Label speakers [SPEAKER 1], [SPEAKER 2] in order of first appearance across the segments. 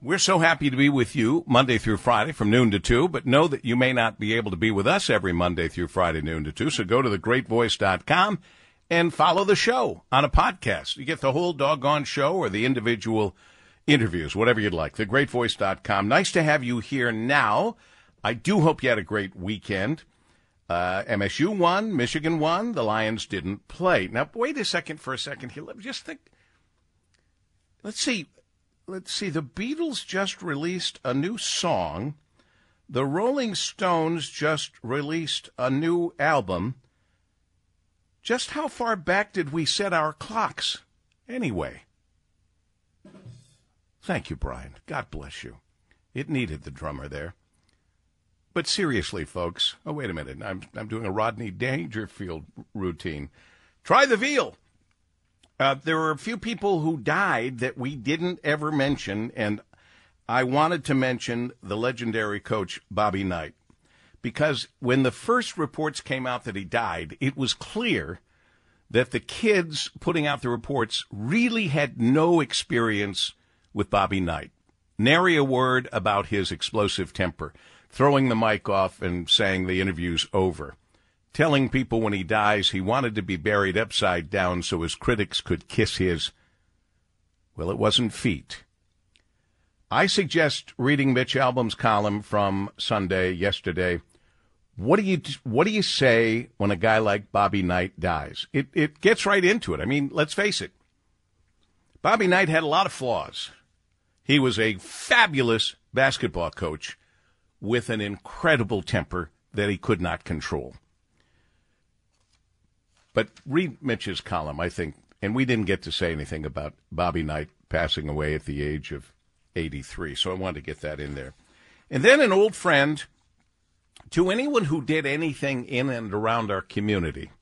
[SPEAKER 1] We're so happy to be with you Monday through Friday from noon to 2, but know that you may not be able to be with us every Monday through Friday, noon to 2. So go to thegreatvoice.com and follow the show on a podcast. You get the whole doggone show or the individual interviews, whatever you'd like. Thegreatvoice.com. Nice to have you here now. I do hope you had a great weekend. Uh, MSU won, Michigan won, the Lions didn't play. Now, wait a second for a second here. Let me just think. Let's see let's see, the Beatles just released a new song. The Rolling Stones just released a new album. Just how far back did we set our clocks anyway? Thank you, Brian. God bless you. It needed the drummer there. But seriously, folks, oh, wait a minute. I'm, I'm doing a Rodney Dangerfield routine. Try the veal. Uh, there were a few people who died that we didn't ever mention, and I wanted to mention the legendary coach Bobby Knight. Because when the first reports came out that he died, it was clear that the kids putting out the reports really had no experience with Bobby Knight. Nary a word about his explosive temper, throwing the mic off and saying the interview's over telling people when he dies he wanted to be buried upside down so his critics could kiss his, well, it wasn't feet. I suggest reading Mitch Albom's column from Sunday, yesterday. What do you what do you say when a guy like Bobby Knight dies? It it gets right into it. I mean, let's face it. Bobby Knight had a lot of flaws. He was a fabulous basketball coach with an incredible temper that he could not control. But read Mitch's column, I think, and we didn't get to say anything about Bobby Knight passing away at the age of 83, so I wanted to get that in there. And then an old friend to anyone who did anything in and around our community.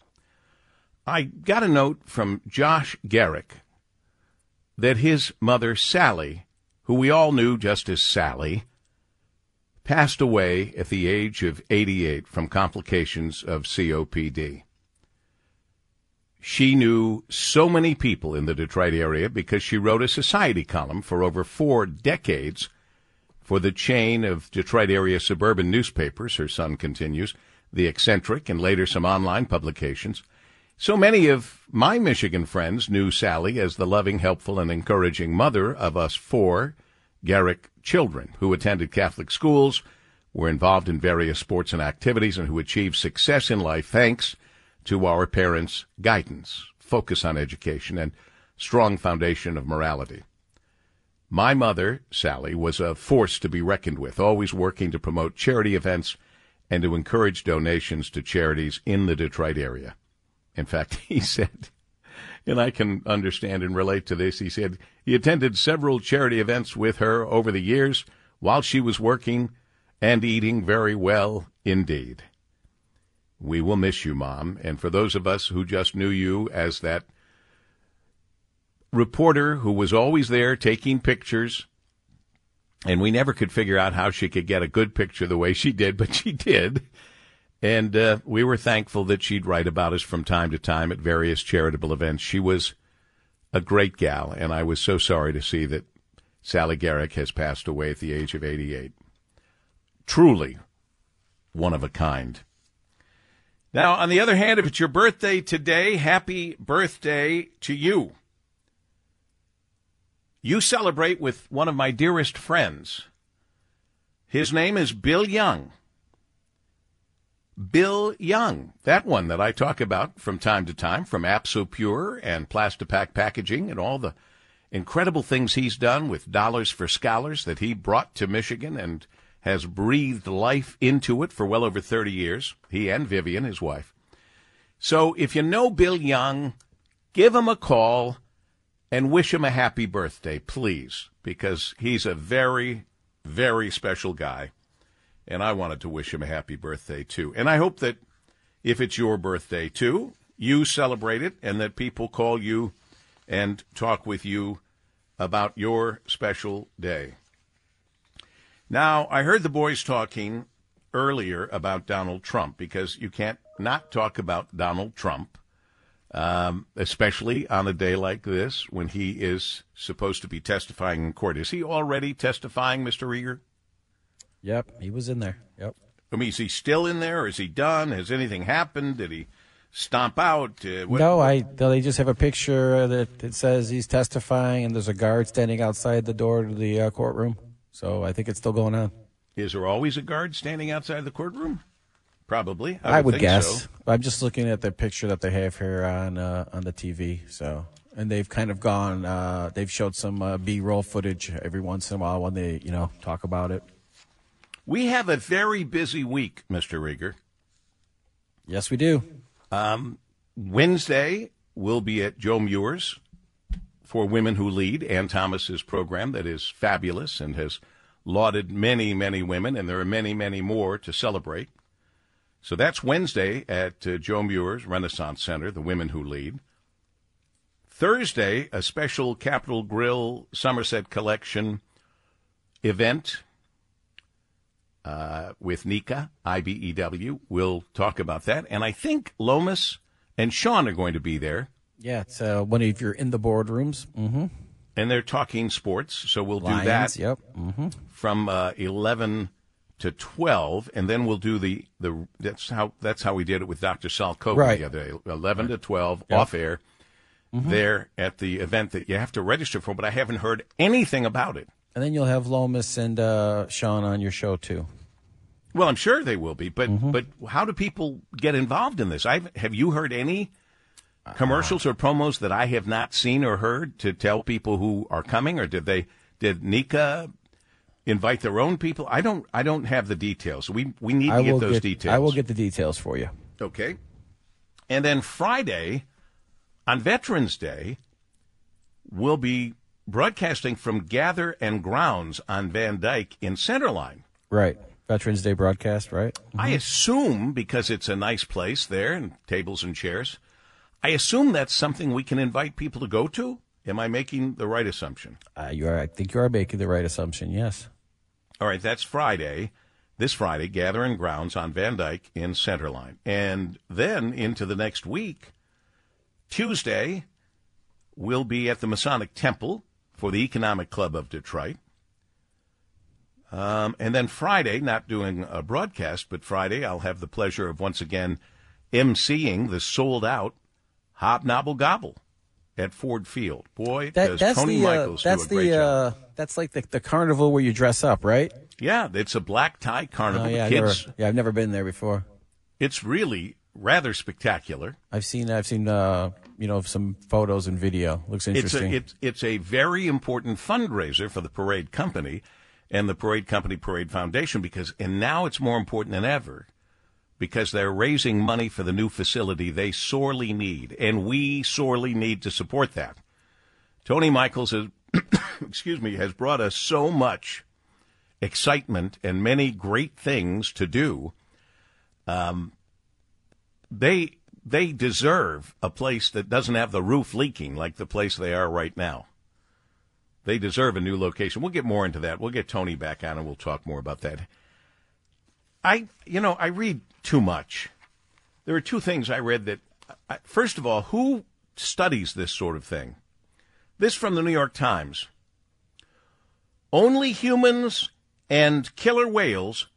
[SPEAKER 1] I got a note from Josh Garrick that his mother, Sally, who we all knew just as Sally, passed away at the age of 88 from complications of COPD. She knew so many people in the Detroit area because she wrote a society column for over four decades for the chain of Detroit area suburban newspapers, her son continues, The Eccentric, and later some online publications. So many of my Michigan friends knew Sally as the loving, helpful, and encouraging mother of us four Garrick children who attended Catholic schools, were involved in various sports and activities, and who achieved success in life thanks to our parents' guidance, focus on education, and strong foundation of morality. My mother, Sally, was a force to be reckoned with, always working to promote charity events and to encourage donations to charities in the Detroit area. In fact, he said, and I can understand and relate to this, he said he attended several charity events with her over the years while she was working and eating very well indeed. We will miss you, Mom. And for those of us who just knew you as that reporter who was always there taking pictures, and we never could figure out how she could get a good picture the way she did, but she did. And uh, we were thankful that she'd write about us from time to time at various charitable events. She was a great gal, and I was so sorry to see that Sally Garrick has passed away at the age of 88. Truly one of a kind. Now, on the other hand, if it's your birthday today, happy birthday to you. You celebrate with one of my dearest friends. His name is Bill Young. Bill Young, that one that I talk about from time to time, from Absopure and Plastipak packaging and all the incredible things he's done with Dollars for Scholars that he brought to Michigan and has breathed life into it for well over 30 years, he and Vivian, his wife. So if you know Bill Young, give him a call and wish him a happy birthday, please, because he's a very, very special guy. And I wanted to wish him a happy birthday, too. And I hope that if it's your birthday, too, you celebrate it and that people call you and talk with you about your special day. Now, I heard the boys talking earlier about Donald Trump because you can't not talk about Donald Trump. um, especially on a day like this when he is supposed to be testifying in court. Is he already testifying, Mr. Rieger?
[SPEAKER 2] Yep, he was in there. Yep.
[SPEAKER 1] I mean, is he still in there? Is he done? Has anything happened? Did he stomp out? Uh,
[SPEAKER 2] what, no, I. They just have a picture that it says he's testifying, and there's a guard standing outside the door to the uh, courtroom. So I think it's still going on.
[SPEAKER 1] Is there always a guard standing outside the courtroom? Probably.
[SPEAKER 2] I,
[SPEAKER 1] I would,
[SPEAKER 2] would guess.
[SPEAKER 1] So.
[SPEAKER 2] I'm just looking at the picture that they have here on uh, on the TV. So, and they've kind of gone. Uh, they've showed some uh, B-roll footage every once in a while when they, you know, talk about it.
[SPEAKER 1] We have a very busy week, Mr. Rieger.
[SPEAKER 2] Yes, we do.
[SPEAKER 1] Um, Wednesday, we'll be at Joe Muer's for Women Who Lead, Ann Thomas's program that is fabulous and has lauded many, many women, and there are many, many more to celebrate. So that's Wednesday at uh, Joe Muer's Renaissance Center, the Women Who Lead. Thursday, a special Capital Grille Somerset Collection event uh, with NECA, IBEW. We'll talk about that. And I think Lomas and Sean are going to be there.
[SPEAKER 2] Yeah, it's uh, one of your in the boardrooms. Mm-hmm.
[SPEAKER 1] And they're talking sports, so we'll
[SPEAKER 2] Lions,
[SPEAKER 1] do that
[SPEAKER 2] yep. Mm-hmm.
[SPEAKER 1] from uh, 11 to 12 and then we'll do the the that's how that's how we did it with Dr. Sal Kogan
[SPEAKER 2] right.
[SPEAKER 1] the other day 11 to 12 yep. off air mm-hmm. there at the event that you have to register for but I haven't heard anything about it
[SPEAKER 2] and then you'll have Lomas and uh, Sean on your show too
[SPEAKER 1] well I'm sure they will be but mm-hmm. but how do people get involved in this I've, have you heard any commercials uh, or promos that I have not seen or heard to tell people who are coming or did they did NECA invite their own people? I don't. I don't have the details. We we need to
[SPEAKER 2] I
[SPEAKER 1] get those
[SPEAKER 2] get,
[SPEAKER 1] details.
[SPEAKER 2] I will get the details for you.
[SPEAKER 1] Okay. And then Friday, on Veterans Day, we'll be broadcasting from Gather and Grounds on Van Dyke in Centerline.
[SPEAKER 2] Right. Veterans Day broadcast, right?
[SPEAKER 1] Mm-hmm. I assume because it's a nice place there and tables and chairs. I assume that's something we can invite people to go to. Am I making the right assumption?
[SPEAKER 2] Uh, you are. I think you are making the right assumption. Yes.
[SPEAKER 1] All right, that's Friday. This Friday, Gathering Grounds on Van Dyke in Centerline. And then into the next week, Tuesday, we'll be at the Masonic Temple for the Economic Club of Detroit. Um, and then Friday, not doing a broadcast, but Friday, I'll have the pleasure of once again emceeing the sold out Hobnobble Gobble at Ford Field. Boy, that, does that's Tony
[SPEAKER 2] the,
[SPEAKER 1] Michaels
[SPEAKER 2] uh, that's
[SPEAKER 1] do a
[SPEAKER 2] the,
[SPEAKER 1] uh,
[SPEAKER 2] that's like the, the carnival where you dress up, right?
[SPEAKER 1] Yeah, it's a black tie carnival.
[SPEAKER 2] Oh, yeah,
[SPEAKER 1] Kids,
[SPEAKER 2] never, yeah, I've never been there before.
[SPEAKER 1] It's really rather spectacular.
[SPEAKER 2] I've seen I've seen uh, you know some photos and video. Looks interesting.
[SPEAKER 1] It's a, it's, it's a very important fundraiser for the parade company and the parade company parade foundation because and now it's more important than ever because they're raising money for the new facility they sorely need, and we sorely need to support that. Tony Michaels has, excuse me, has brought us so much excitement and many great things to do. Um, they they deserve a place that doesn't have the roof leaking like the place they are right now. They deserve a new location. We'll get more into that. We'll get Tony back on and we'll talk more about that. I, you know, I read too much. There are two things I read that, first of all, who studies this sort of thing? This from the New York Times. Only humans and killer whales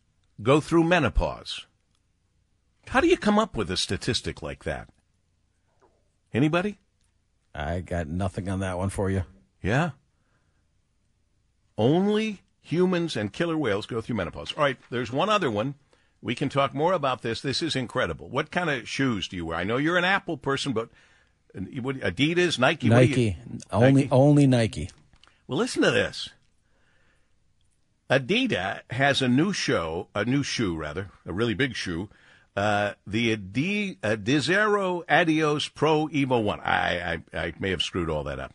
[SPEAKER 1] go through menopause. How do you come up with a statistic like that? Anybody?
[SPEAKER 2] I got nothing on that one for you.
[SPEAKER 1] Yeah. Only humans and killer whales go through menopause. All right, there's one other one we can talk more about this. This is incredible. What kind of shoes do you wear? I know you're an Apple person, but Adidas, Nike,
[SPEAKER 2] Nike, only Nike? only Nike.
[SPEAKER 1] Well, listen to this. Adidas has a new show, a new shoe rather, a really big shoe. Uh, the Adi, Adizero Adios Pro Evo One. I, I I may have screwed all that up.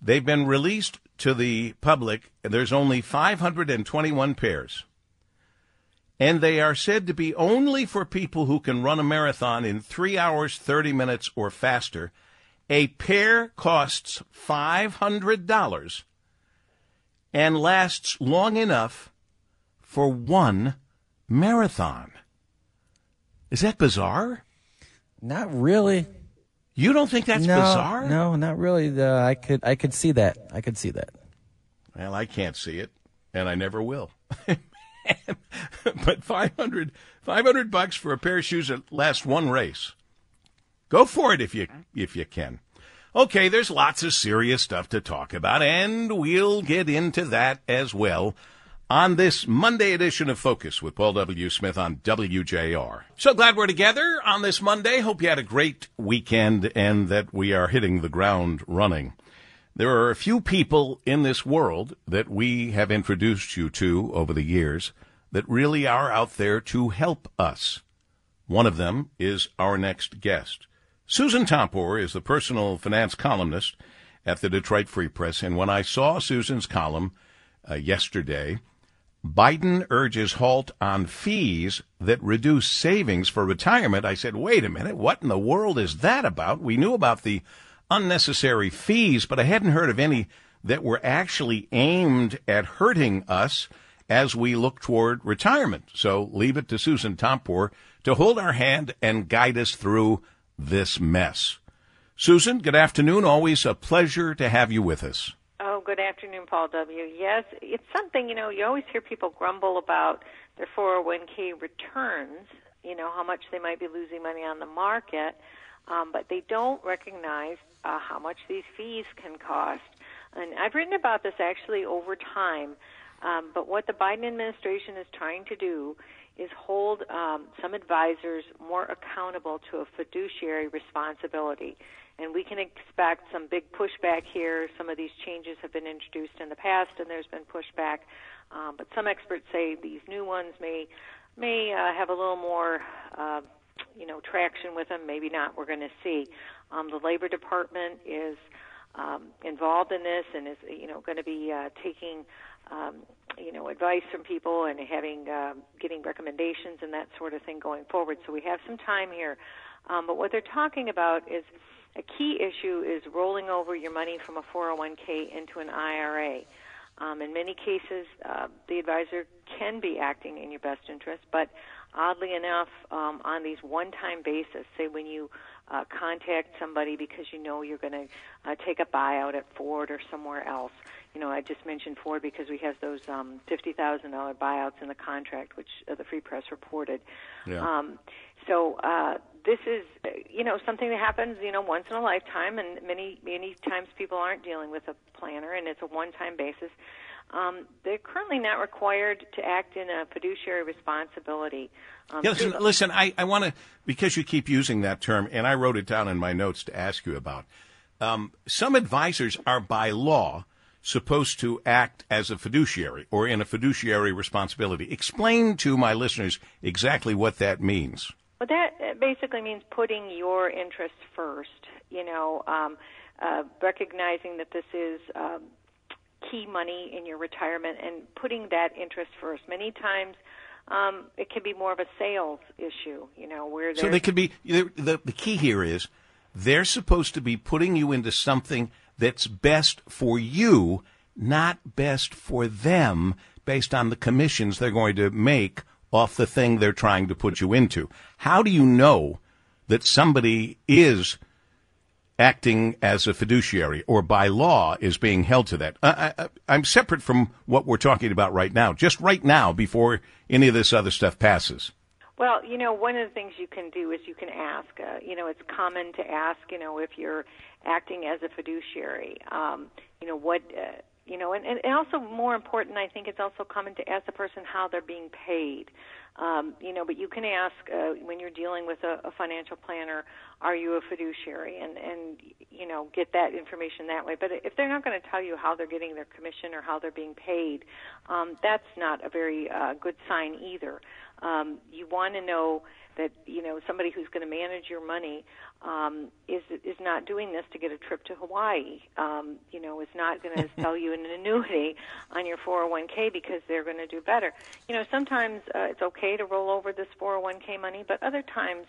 [SPEAKER 1] They've been released to the public. And there's only 521 pairs and they are said to be only for people who can run a marathon in 3 hours 30 minutes or faster. A pair costs $500 and lasts long enough for one marathon. Is that bizarre?
[SPEAKER 2] Not really.
[SPEAKER 1] You don't think that's
[SPEAKER 2] no,
[SPEAKER 1] bizarre?
[SPEAKER 2] No, not really. The, I could I could see that. I could see that.
[SPEAKER 1] Well, I can't see it, and I never will. but 500, 500 bucks for a pair of shoes that last one race. Go for it if you if you can. Okay, there's lots of serious stuff to talk about, and we'll get into that as well on this Monday edition of Focus with Paul W. Smith on WJR. So glad we're together on this Monday. Hope you had a great weekend and that we are hitting the ground running. There are a few people in this world that we have introduced you to over the years that really are out there to help us. One of them is our next guest. Susan Tompor is the personal finance columnist at the Detroit Free Press, and when I saw Susan's column uh, yesterday, Biden urges halt on fees that reduce savings for retirement. I said, wait a minute, what in the world is that about? We knew about the unnecessary fees, but I hadn't heard of any that were actually aimed at hurting us as we look toward retirement. So leave it to Susan Tompor to hold our hand and guide us through this mess. Susan, good afternoon. Always a pleasure to have you with us.
[SPEAKER 3] Oh, good afternoon, Paul W. Yes, it's something, you know, you always hear people grumble about their 401k returns, you know, how much they might be losing money on the market, um, but they don't recognize uh, how much these fees can cost. And I've written about this actually over time, um, but what the Biden administration is trying to do is hold um, some advisors more accountable to a fiduciary responsibility and we can expect some big pushback here. Some of these changes have been introduced in the past, and there's been pushback. Um, but some experts say these new ones may may uh, have a little more, uh, you know, traction with them. Maybe not. We're going to see. Um, the Labor Department is um, involved in this and is, you know, going to be uh, taking. Um, you know, advice from people and having uh, getting recommendations and that sort of thing going forward. So we have some time here. Um, but what they're talking about is a key issue is rolling over your money from a 401k into an IRA. Um, in many cases, uh, the advisor can be acting in your best interest, but oddly enough, um, on these one-time basis, say when you uh, contact somebody because you know you're going to uh, take a buyout at Ford or somewhere else. You know, I just mentioned Ford because we have those um, fifty thousand dollar buyouts in the contract, which uh, the Free Press reported.
[SPEAKER 1] Yeah.
[SPEAKER 3] Um, so uh, this is, you know, something that happens, you know, once in a lifetime, and many many times people aren't dealing with a planner, and it's a one-time basis. Um, they're currently not required to act in a fiduciary responsibility. Um,
[SPEAKER 1] yeah, listen, listen I, I want to, because you keep using that term, and I wrote it down in my notes to ask you about. Um, some advisors are by law supposed to act as a fiduciary or in a fiduciary responsibility. Explain to my listeners exactly what that means.
[SPEAKER 3] Well, that basically means putting your interests first. You know, um, uh, recognizing that this is um, key money in your retirement and putting that interest first. Many times, um, it can be more of a sales issue. You know, where
[SPEAKER 1] so they could be. The, the key here is they're supposed to be putting you into something that's best for you, not best for them, based on the commissions they're going to make off the thing they're trying to put you into. How do you know that somebody is acting as a fiduciary or by law is being held to that? I, am separate from what we're talking about right now, just right now before any of this other stuff passes.
[SPEAKER 3] Well, you know, one of the things you can do is you can ask. Uh, you know, it's common to ask. You know, if you're acting as a fiduciary, um, you know what. Uh, you know, and, and also more important, I think it's also common to ask the person how they're being paid. Um, you know, but you can ask uh, when you're dealing with a, a financial planner, are you a fiduciary, and and you know get that information that way. But if they're not going to tell you how they're getting their commission or how they're being paid, um, that's not a very uh, good sign either. Um, you want to know that you know somebody who's going to manage your money um, is is not doing this to get a trip to Hawaii. Um, you know, is not going to sell you an annuity on your 401k because they're going to do better. You know, sometimes uh, it's okay to roll over this 401k money, but other times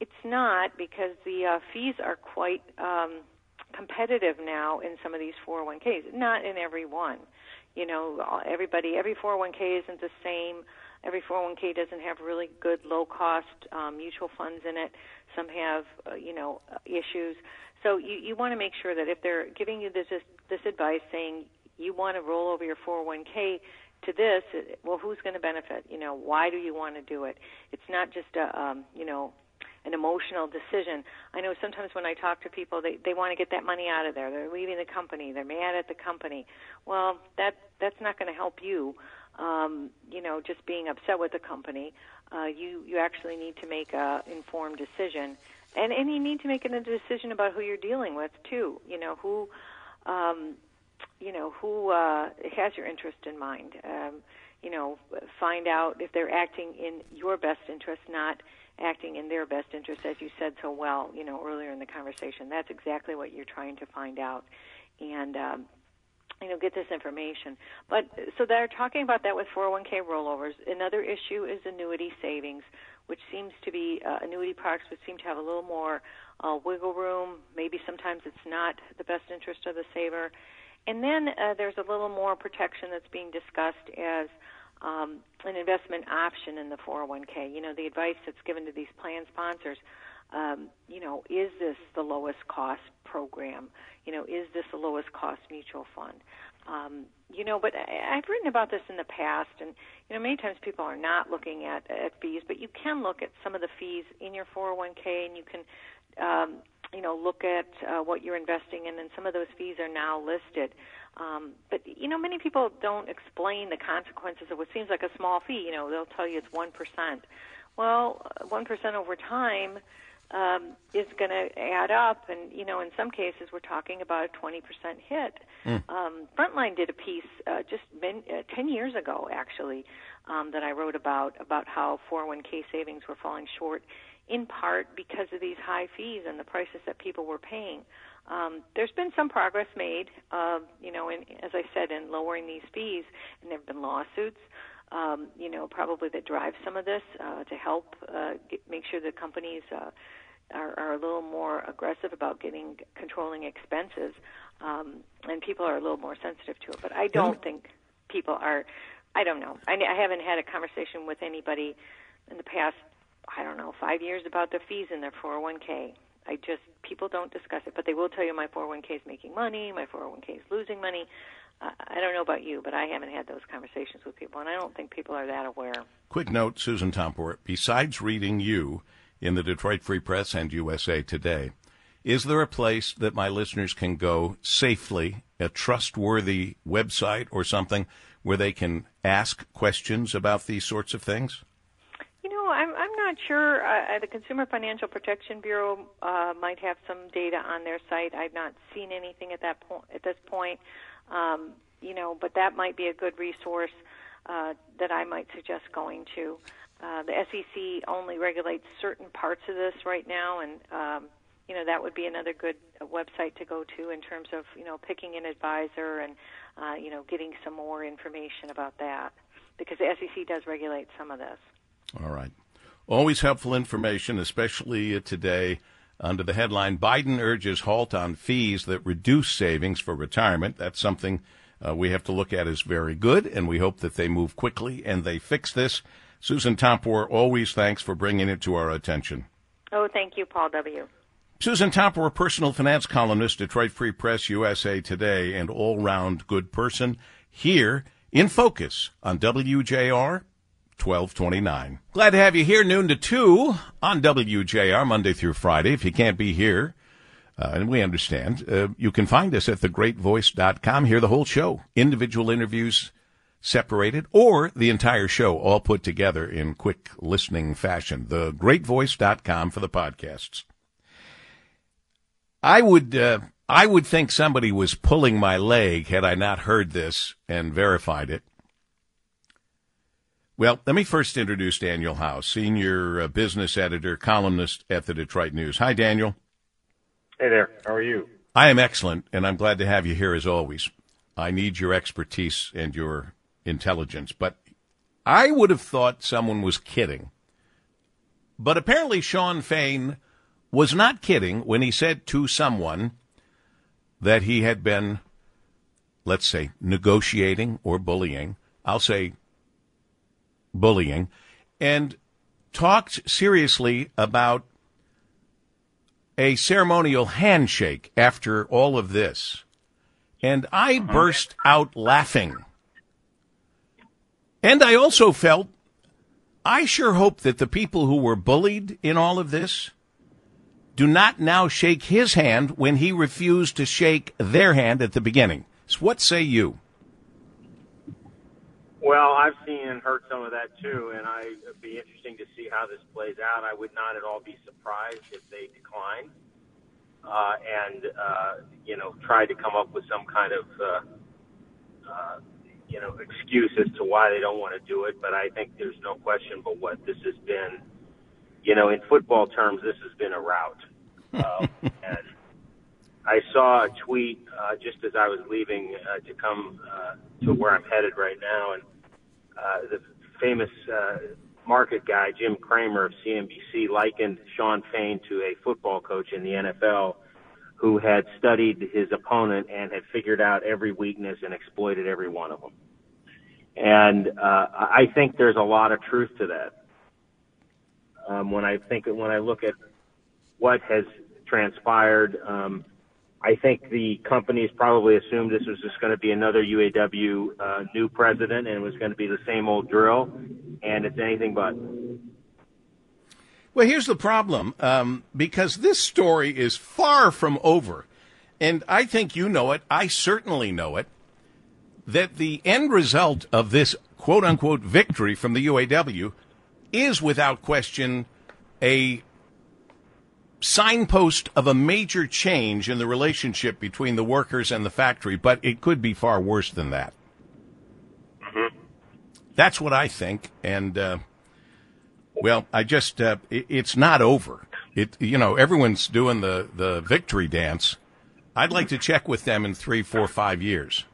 [SPEAKER 3] it's not because the uh, fees are quite um, competitive now in some of these 401ks. Not in every one You know, everybody, every 401k isn't the same. Every 401k doesn't have really good low cost um, mutual funds in it. Some have, uh, you know, uh, issues. So you, you want to make sure that if they're giving you this this advice, saying you want to roll over your 401k to this, well, who's going to benefit? You know, why do you want to do it? It's not just a, um, you know, an emotional decision. I know sometimes when I talk to people, they they want to get that money out of there. They're leaving the company. They're mad at the company. Well, that that's not going to help you. Um, you know, just being upset with the company. Uh, you you actually need to make a informed decision, and and you need to make a decision about who you're dealing with too. You know who. Um, you know who uh, has your interest in mind. Um, you know, find out if they're acting in your best interest, not acting in their best interest, as you said so well, you know, earlier in the conversation. That's exactly what you're trying to find out, and um, you know, get this information. But so they're talking about that with 401k rollovers. Another issue is annuity savings, which seems to be uh, annuity products which seem to have a little more uh, wiggle room. Maybe sometimes it's not the best interest of the saver. And then uh, there's a little more protection that's being discussed as um, an investment option in the 401k. You know, the advice that's given to these plan sponsors. Um, you know, is this the lowest cost program? You know, is this the lowest cost mutual fund? Um, you know, but I, I've written about this in the past, and you know, many times people are not looking at at fees, but you can look at some of the fees in your 401k, and you can um, you know look at uh, what you're investing in, and some of those fees are now listed. Um, but you know, many people don't explain the consequences of what seems like a small fee. You know, they'll tell you it's one percent. Well, one percent over time um, is going to add up, and you know, in some cases, we're talking about a twenty percent hit. Mm. Um, Frontline did a piece uh, just been, uh, ten years ago, actually, um, that I wrote about about how 401k savings were falling short in part because of these high fees and the prices that people were paying. Um, there's been some progress made, uh, you know, in, as I said, in lowering these fees, and there have been lawsuits, um, you know, probably that drive some of this uh, to help uh, get, make sure that companies uh, are, are a little more aggressive about getting controlling expenses, um, and people are a little more sensitive to it. But I don't think people are. I don't know. I, I haven't had a conversation with anybody in the past I don't know, five years about the fees in their 401k. I just people don't discuss it, but they will tell you my 401k is making money, my 401k is losing money. Uh, I don't know about you, but I haven't had those conversations with people, and I don't think people are that aware.
[SPEAKER 1] Quick note, Susan Tompor. Besides reading you in the Detroit Free Press and USA Today, is there a place that my listeners can go safely, a trustworthy website or something where they can ask questions about these sorts of things?
[SPEAKER 3] You know, I'm I'm not sure. Uh, the Consumer Financial Protection Bureau uh, might have some data on their site. I've not seen anything at that point. At this point, um, you know, but that might be a good resource uh, that I might suggest going to. Uh, the SEC only regulates certain parts of this right now, and um, you know that would be another good website to go to in terms of you know picking an advisor and uh, you know getting some more information about that because the SEC does regulate some of this.
[SPEAKER 1] All right. Always helpful information, especially today. Under the headline, Biden urges halt on fees that reduce savings for retirement. That's something uh, we have to look at as very good, and we hope that they move quickly and they fix this. Susan Tompor, always thanks for bringing it to our attention.
[SPEAKER 3] Oh, thank you, Paul W.
[SPEAKER 1] Susan Tompor, personal finance columnist, Detroit Free Press, USA Today, and all round good person here in focus on WJR 1229. Glad to have you here noon to 2 on WJR Monday through Friday. If you can't be here, uh, and we understand, uh, you can find us at thegreatvoice.com. Hear the whole show, individual interviews separated, or the entire show all put together in quick listening fashion. Thegreatvoice.com for the podcasts. I would, uh, I would think somebody was pulling my leg had I not heard this and verified it. Well, let me first introduce Daniel Howes, senior uh, business editor, columnist at the Detroit News. Hi, Daniel.
[SPEAKER 4] Hey there. How are you?
[SPEAKER 1] I am excellent, and I'm glad to have you here as always. I need your expertise and your intelligence, but I would have thought someone was kidding. But apparently, Shawn Fain was not kidding when he said to someone that he had been let's say, negotiating or bullying. I'll say bullying, and talked seriously about a ceremonial handshake after all of this. And I uh-huh. burst out laughing. And I also felt, I sure hope that the people who were bullied in all of this do not now shake his hand when he refused to shake their hand at the beginning. So what say you?
[SPEAKER 4] Well, I've seen and heard some of that too, and it'd be interesting to see how this plays out. I would not at all be surprised if they decline uh, and uh, you know try to come up with some kind of uh, uh, you know excuse as to why they don't want to do it. But I think there's no question but what this has been. You know, in football terms, this has been a rout. Um, and I saw a tweet uh, just as I was leaving uh, to come uh, to where I'm headed right now, and uh, the famous uh, market guy Jim Cramer of CNBC likened Shawn Fain to a football coach in the NFL who had studied his opponent and had figured out every weakness and exploited every one of them. And uh, I think there's a lot of truth to that. Um, when I think when I look at what has transpired, um, I think the companies probably assumed this was just going to be another UAW uh, new president and it was going to be the same old drill, and it's anything but.
[SPEAKER 1] Well, here's the problem um, because this story is far from over. And I think you know it. I certainly know it. That the end result of this quote unquote victory from the UAW is without question a signpost of a major change in the relationship between the workers and the factory, but it could be far worse than that.
[SPEAKER 4] Mm-hmm.
[SPEAKER 1] That's what I think. And, uh, well, I just, uh, it, it's not over. It, you know, everyone's doing the, the victory dance. I'd like to check with them in three, four, five years.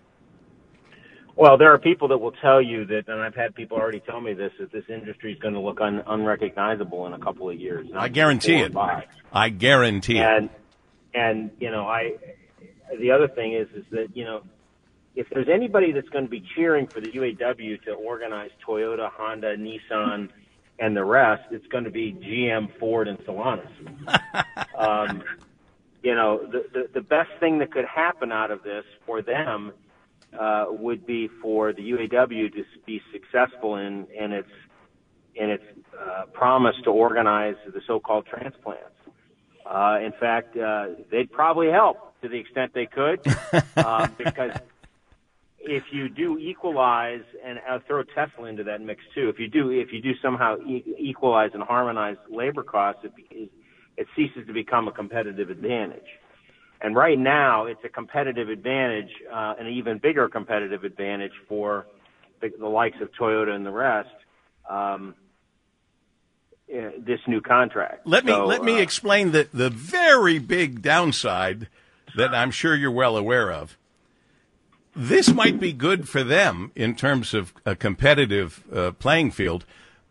[SPEAKER 4] Well, there are people that will tell you that, and I've had people already tell me this, that this industry is going to look un, unrecognizable in a couple of years.
[SPEAKER 1] I guarantee it. I guarantee
[SPEAKER 4] and,
[SPEAKER 1] it.
[SPEAKER 4] And you know, I. The other thing is, is that you know, if there's anybody that's going to be cheering for the UAW to organize Toyota, Honda, Nissan, and the rest, it's going to be GM, Ford, and Stellantis. um, you know, the, the the best thing that could happen out of this for them uh, would be for the UAW to be successful in, in its in its uh, promise to organize the so-called transplants. Uh, in fact, uh, they'd probably help to the extent they could, uh, because if you do equalize and uh, throw Tesla into that mix too, if you do if you do somehow e- equalize and harmonize labor costs, it, it ceases to become a competitive advantage. And right now, it's a competitive advantage, uh, an even bigger competitive advantage for the, the likes of Toyota and the rest. Um, uh, this new contract.
[SPEAKER 1] Let me
[SPEAKER 4] so,
[SPEAKER 1] let me
[SPEAKER 4] uh,
[SPEAKER 1] explain the the very big downside that I'm sure you're well aware of. This might be good for them in terms of a competitive uh, playing field,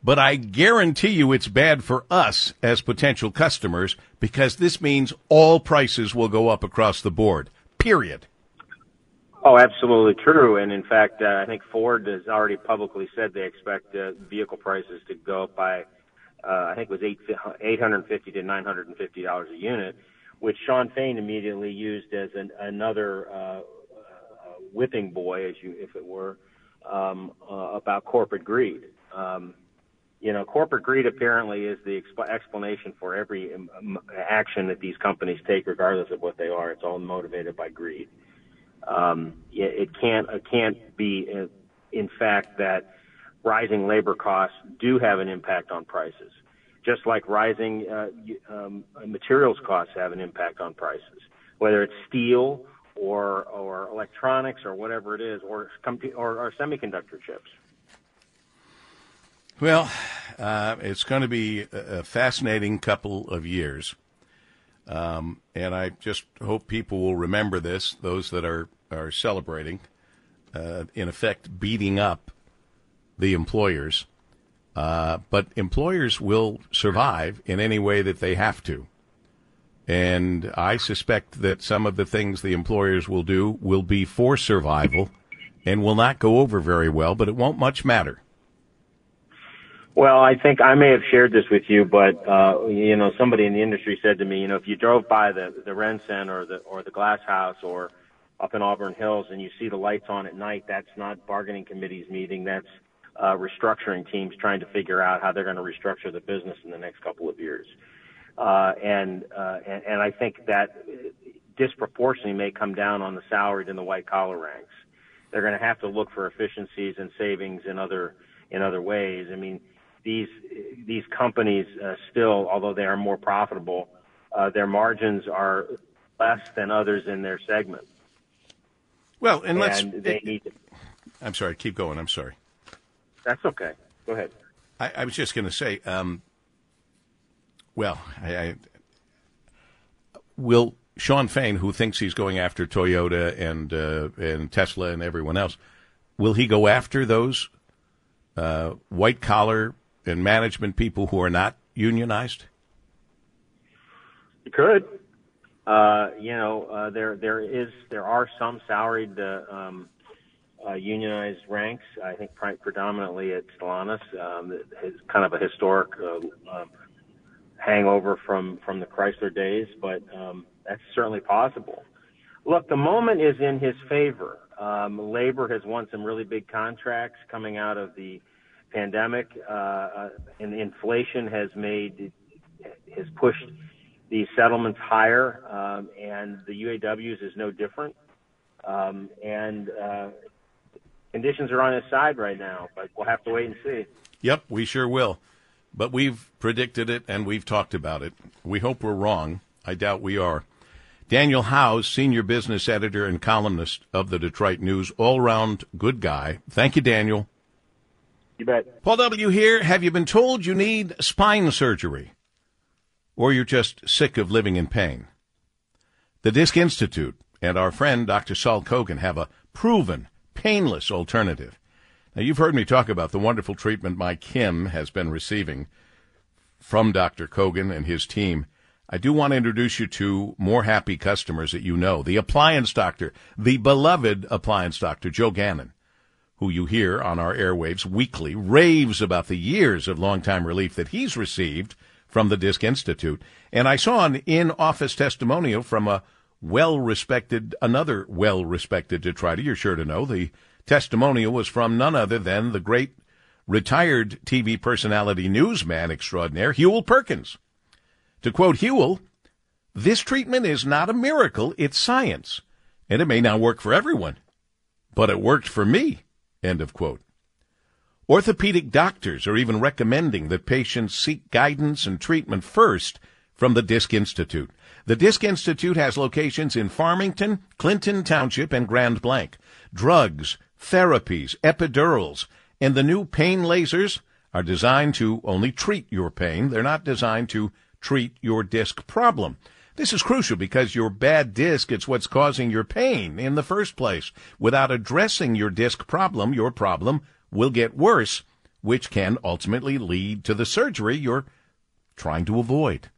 [SPEAKER 1] but I guarantee you it's bad for us as potential customers because this means all prices will go up across the board. Period.
[SPEAKER 4] Oh, absolutely true. And in fact, uh, I think Ford has already publicly said they expect uh, vehicle prices to go up by, uh, I think it was eight eight hundred fifty to nine hundred and fifty dollars a unit, which Shawn Fain immediately used as an, another uh, uh, whipping boy, as you if it were, um, uh, about corporate greed. Um, you know, corporate greed apparently is the exp- explanation for every um, action that these companies take, regardless of what they are. It's all motivated by greed. Um, it, it can't it can't be, uh, in fact, that rising labor costs do have an impact on prices, just like rising uh, um, materials costs have an impact on prices, whether it's steel or or electronics or whatever it is, or or, or semiconductor chips.
[SPEAKER 1] Well, uh, it's going to be a fascinating couple of years. Um, and I just hope people will remember this, those that are, are celebrating, uh, in effect, beating up the employers. Uh, but employers will survive in any way that they have to. And I suspect that some of the things the employers will do will be for survival and will not go over very well, but it won't much matter.
[SPEAKER 4] Well, I think I may have shared this with you, but uh, you know, somebody in the industry said to me, you know, if you drove by the the Ren Center or the or the Glass House or up in Auburn Hills and you see the lights on at night, that's not bargaining committees meeting. That's uh, restructuring teams trying to figure out how they're going to restructure the business in the next couple of years. Uh, and, uh, and and I think that disproportionately may come down on the salaried and the white collar ranks. They're going to have to look for efficiencies and savings in other in other ways. I mean these these companies uh, still, although they are more profitable, uh, their margins are less than others in their segment.
[SPEAKER 1] Well, and, let's.
[SPEAKER 4] they need. To,
[SPEAKER 1] I'm sorry. Keep going. I'm sorry.
[SPEAKER 4] That's okay. Go ahead.
[SPEAKER 1] I, I was just going to say. Um, well, I, I, will Shawn Fain, who thinks he's going after Toyota and uh, and Tesla and everyone else, will he go after those uh, white collar and management people who are not unionized?
[SPEAKER 4] You could. Uh, you know, uh, there there is there are some salaried uh, um, uh, unionized ranks. I think predominantly at Stellantis. Um, it's kind of a historic uh, um, hangover from from the Chrysler days, but um, that's certainly possible. Look, the moment is in his favor. Um, labor has won some really big contracts coming out of the pandemic, uh, uh, and inflation has made has pushed these settlements higher, um, and the UAWs is no different. Um, and uh, conditions are on his side right now, but we'll have to wait and see.
[SPEAKER 1] Yep, we sure will. But we've predicted it and we've talked about it. We hope we're wrong. I doubt we are. Daniel Howes, senior business editor and columnist of the Detroit News, all round good guy. Thank you, Daniel.
[SPEAKER 4] You bet.
[SPEAKER 1] Paul W. here. Have you been told you need spine surgery? Or you're just sick of living in pain? The Disc Institute and our friend Dr. Saul Kogan have a proven, painless alternative. Now, you've heard me talk about the wonderful treatment my Kim has been receiving from Dr. Kogan and his team. I do want to introduce you to more happy customers that you know. The appliance doctor, the beloved appliance doctor, Joe Gannon who you hear on our airwaves weekly, raves about the years of long-time relief that he's received from the Disc Institute. And I saw an in-office testimonial from a well-respected, another well-respected Detroiter, you're sure to know. The testimonial was from none other than the great retired TV personality newsman extraordinaire, Huel Perkins. To quote Huel, this treatment is not a miracle, it's science. And it may not work for everyone, but it worked for me. End of quote. Orthopedic doctors are even recommending that patients seek guidance and treatment first from the Disc Institute. The Disc Institute has locations in Farmington, Clinton Township, and Grand Blanc. Drugs, therapies, epidurals, and the new pain lasers are designed to only treat your pain. They're not designed to treat your disc problem. This is crucial because your bad disc is what's causing your pain in the first place. Without addressing your disc problem, your problem will get worse, which can ultimately lead to the surgery you're trying to avoid.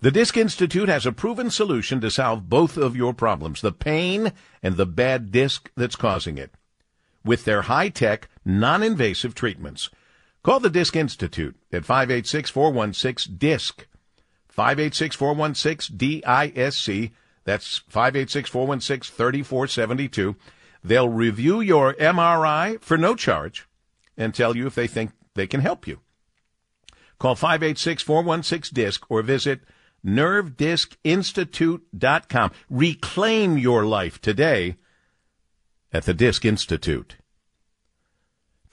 [SPEAKER 1] The Disc Institute has a proven solution to solve both of your problems, the pain and the bad disc that's causing it. With their high-tech, non-invasive treatments. Call the Disc Institute at 586-416-DISC. 586-416-DISC. That's 586-416-3472. They'll review your MRI for no charge and tell you if they think they can help you. Call 586-416-DISC or visit nervediscinstitute.com. Reclaim your life today at the Disc Institute.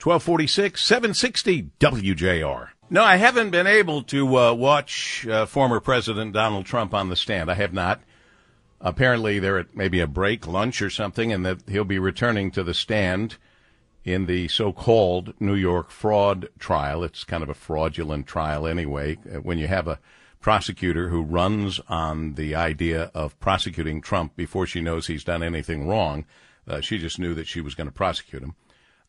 [SPEAKER 1] 1246, 760 WJR. No, I haven't been able to uh, watch uh, former President Donald Trump on the stand. I have not. Apparently, they're at maybe a break, lunch, or something, and that he'll be returning to the stand in the so-called New York fraud trial. It's kind of a fraudulent trial anyway. Uh, when you have a prosecutor who runs on the idea of prosecuting Trump before she knows he's done anything wrong, uh, she just knew that she was going to prosecute him.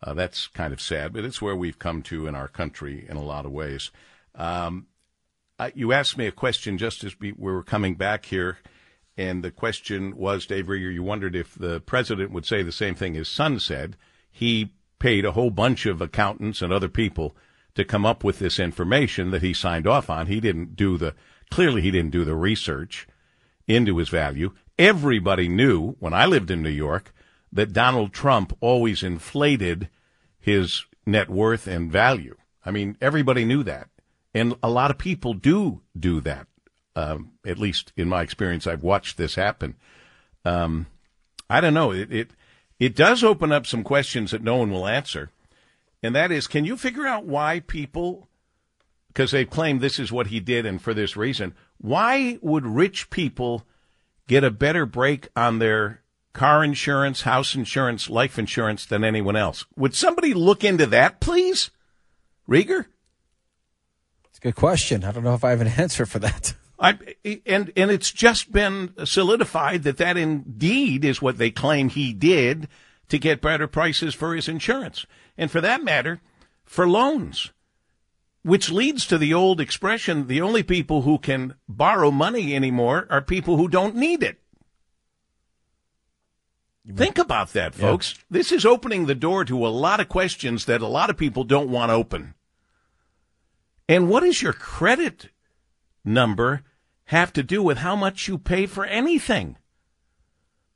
[SPEAKER 1] Uh, that's kind of sad, but it's where we've come to in our country in a lot of ways. Um, you asked me a question just as we were coming back here, and the question was, Dave Rieger, you wondered if the president would say the same thing his son said. He paid a whole bunch of accountants and other people to come up with this information that he signed off on. He didn't do the clearly he didn't do the research into his value. Everybody knew when I lived in New York that Donald Trump always inflated his net worth and value. I mean, everybody knew that. And a lot of people do do that. Um, at least in my experience, I've watched this happen. Um, I don't know. It, it it does open up some questions that no one will answer, and that is, can you figure out why people, because they claim this is what he did and for this reason, why would rich people get a better break on their car insurance, house insurance, life insurance than anyone else? Would somebody look into that, please? Rieger?
[SPEAKER 2] It's a good question. I don't know if I have an answer for that.
[SPEAKER 1] I, and and it's just been solidified that that indeed is what they claim he did to get better prices for his insurance, and for that matter, for loans, which leads to the old expression: the only people who can borrow money anymore are people who don't need it. Think about that, folks. Yeah. This is opening the door to a lot of questions that a lot of people don't want open. And what is your credit number have to do with how much you pay for anything?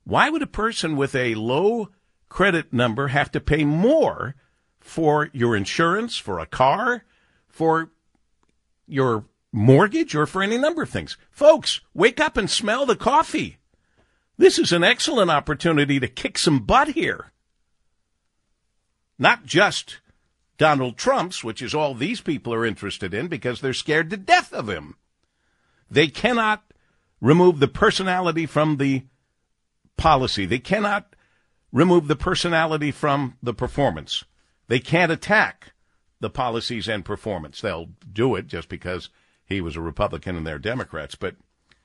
[SPEAKER 1] Why would a person with a low credit number have to pay more for your insurance, for a car, for your mortgage, or for any number of things? Folks, wake up and smell the coffee. This is an excellent opportunity to kick some butt here. Not just Donald Trump's, which is all these people are interested in because they're scared to death of him. They cannot remove the personality from the policy. They cannot remove the personality from the performance. They can't attack the policies and performance. They'll do it just because he was a Republican and they're Democrats, but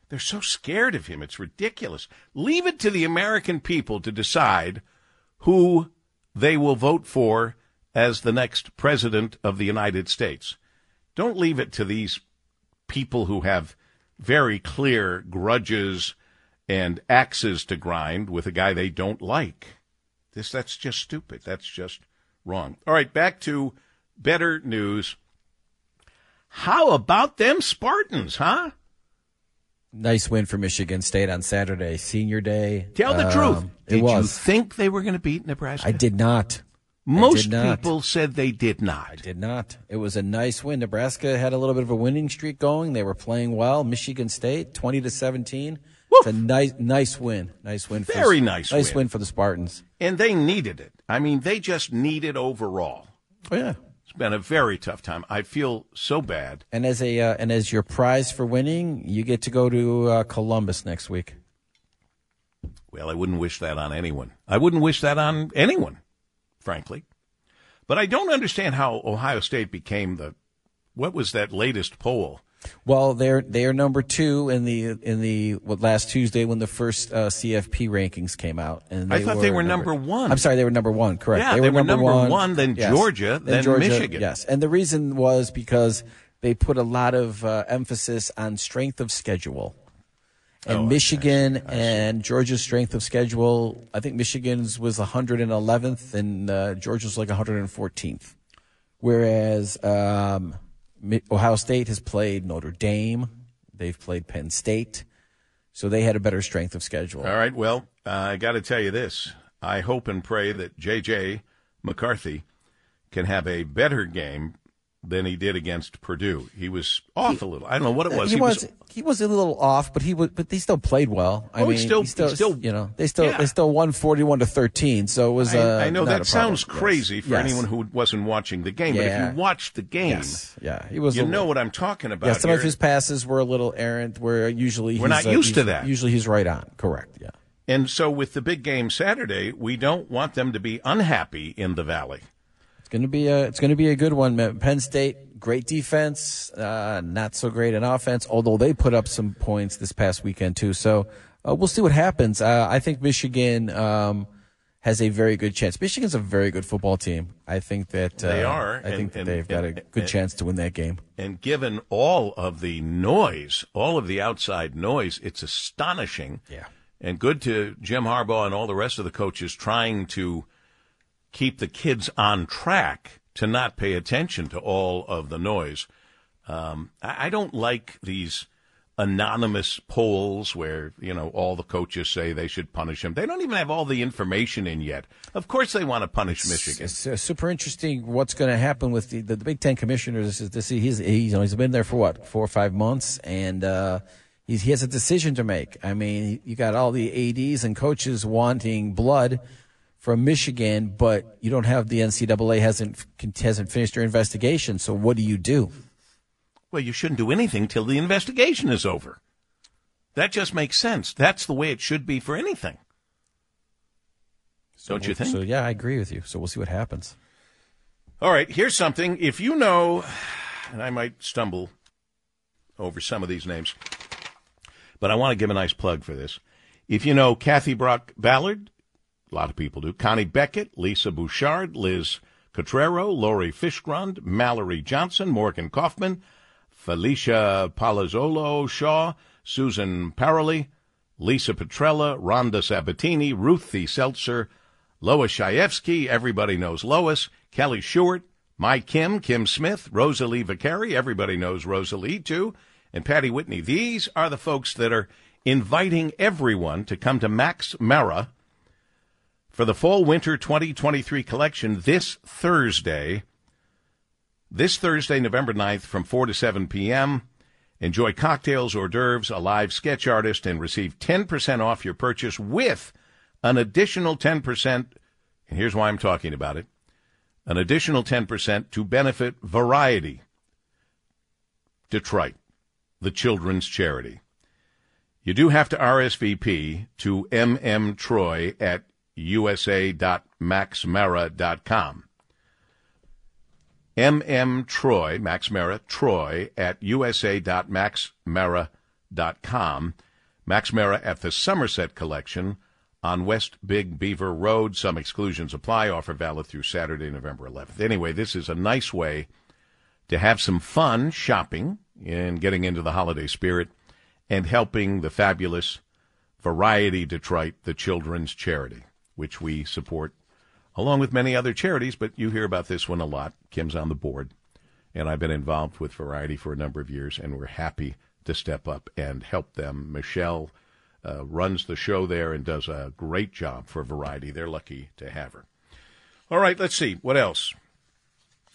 [SPEAKER 1] they're so scared of him. It's ridiculous. Leave it to the American people to decide who they will vote for as the next president of the United States. Don't leave it to these people who have very clear grudges and axes to grind with a guy they don't like. This that's just stupid. That's just wrong. All right, back to better news. How about them Spartans, huh?
[SPEAKER 2] Nice win for Michigan State on Saturday, senior day.
[SPEAKER 1] Tell the um, truth. Did you think they were going to beat Nebraska?
[SPEAKER 2] I did not.
[SPEAKER 1] Most people said they did not.
[SPEAKER 2] I did not. It was a nice win. Nebraska had a little bit of a winning streak going. They were playing well. Michigan State, twenty to seventeen. It's a nice, nice win. Nice win.
[SPEAKER 1] Very nice.
[SPEAKER 2] Nice
[SPEAKER 1] win.
[SPEAKER 2] win for the Spartans.
[SPEAKER 1] And they needed it. I mean, they just needed overall.
[SPEAKER 2] Oh yeah.
[SPEAKER 1] Been a very tough time. I feel so bad.
[SPEAKER 2] And as a uh, and as your prize for winning, you get to go to uh, Columbus next week.
[SPEAKER 1] Well, I wouldn't wish that on anyone. I wouldn't wish that on anyone frankly. But I don't understand how Ohio State became the what was that latest poll?
[SPEAKER 2] Well, they're they are number two in the in the what last Tuesday when the first uh, CFP rankings came out,
[SPEAKER 1] and I thought were they were number, number, one.
[SPEAKER 2] I'm sorry, they were number one. Correct.
[SPEAKER 1] Yeah, they,
[SPEAKER 2] they
[SPEAKER 1] were, number, number one, then
[SPEAKER 2] yes.
[SPEAKER 1] Georgia, then, then
[SPEAKER 2] Georgia,
[SPEAKER 1] Michigan.
[SPEAKER 2] Yes, and the reason was because they put a lot of uh, emphasis on strength of schedule and oh, Michigan and Georgia's strength of schedule. I think Michigan's was 111th and uh, Georgia's like 114th. Whereas um, Ohio State has played Notre Dame, they've played Penn State, so they had a better strength of schedule.
[SPEAKER 1] All right. Well, uh, I got to tell you this: I hope and pray that J.J. McCarthy can have a better game than he did against Purdue. He was off he, a little. I don't know what it was.
[SPEAKER 2] He, he was, was, he was a little off, but he was but he still played well. I
[SPEAKER 1] oh,
[SPEAKER 2] mean,
[SPEAKER 1] still,
[SPEAKER 2] he still,
[SPEAKER 1] still,
[SPEAKER 2] you know, they still yeah. they still won forty one to thirteen. So it was. Uh,
[SPEAKER 1] I, I know
[SPEAKER 2] that
[SPEAKER 1] sounds crazy yes. for yes. anyone who wasn't watching the game,
[SPEAKER 2] yeah.
[SPEAKER 1] but if you watched the game,
[SPEAKER 2] yes. yeah, he was.
[SPEAKER 1] You know what I'm talking about.
[SPEAKER 2] Yeah, some
[SPEAKER 1] here.
[SPEAKER 2] of his passes were a little errant. Where usually
[SPEAKER 1] we're not
[SPEAKER 2] uh,
[SPEAKER 1] used to that.
[SPEAKER 2] Usually he's right on. Correct. Yeah.
[SPEAKER 1] And so with the big game Saturday, we don't want them to be unhappy in the Valley.
[SPEAKER 2] It's going to be a it's going to be a good one. Penn State, great defense, uh, not so great in offense. Although they put up some points this past weekend too. So uh, we'll see what happens. Uh, I think Michigan um, has a very good chance. Michigan's a very good football team. I think that uh,
[SPEAKER 1] They are,
[SPEAKER 2] I
[SPEAKER 1] and-
[SPEAKER 2] think that
[SPEAKER 1] and-
[SPEAKER 2] they've got a good
[SPEAKER 1] and-
[SPEAKER 2] chance to win that game.
[SPEAKER 1] And given all of the noise, all of the outside noise, it's astonishing.
[SPEAKER 2] Yeah.
[SPEAKER 1] And good to Jim Harbaugh and all the rest of the coaches trying to keep the kids on track to not pay attention to all of the noise. Um, I, I don't like these anonymous polls where you know all the coaches say they should punish him. They don't even have all the information in yet. Of course, they want to punish Michigan.
[SPEAKER 2] It's uh, super interesting what's going to happen with the, the, the Big Ten commissioners. Is to see he's he's, you know, he's been there for what four or five months, and uh, he has a decision to make. I mean, you got all the ads and coaches wanting blood from Michigan, but you don't have the NCAA hasn't hasn't finished their investigation. So what do you do?
[SPEAKER 1] Well, you shouldn't do anything till the investigation is over. That just makes sense. That's the way it should be for anything. Don't you think?
[SPEAKER 2] So yeah, I agree with you. So we'll see what happens.
[SPEAKER 1] All right, here's something. If you know, and I might stumble over some of these names, but I want to give a nice plug for this. If you know Kathy Brock Ballard, a lot of people do, Connie Beckett, Lisa Bouchard, Liz Cotrero, Lori Fishgrund, Mallory Johnson, Morgan Kaufman, Felicia Palazzolo Shaw, Susan Parley, Lisa Petrella, Rhonda Sabatini, Ruthie Seltzer, Lois Shaevsky, everybody knows Lois, Kelly Short, My Kim, Kim Smith, Rosalie Vicari, everybody knows Rosalie too, and Patty Whitney. These are the folks that are inviting everyone to come to Max Mara for the fall winter 2023 collection this Thursday. This Thursday, November 9th, from 4 to 7 p.m. Enjoy cocktails, hors d'oeuvres, a live sketch artist, and receive 10% off your purchase with an additional 10%. And here's why I'm talking about it an additional 10% to benefit Variety Detroit, the children's charity. You do have to RSVP to mmtroy at usa.maxmara.com. MM Troy, Max Mara, Troy at usa.maxmara.com. Max Mara at the Somerset Collection on West Big Beaver Road. Some exclusions apply. Offer valid through Saturday, November 11th. Anyway, this is a nice way to have some fun shopping and getting into the holiday spirit and helping the fabulous Variety Detroit, the children's charity, which we support along with many other charities, but you hear about this one a lot. Kim's on the board, and I've been involved with Variety for a number of years, and we're happy to step up and help them. Michelle uh, runs the show there and does a great job for Variety. They're lucky to have her. All right, let's see. What else?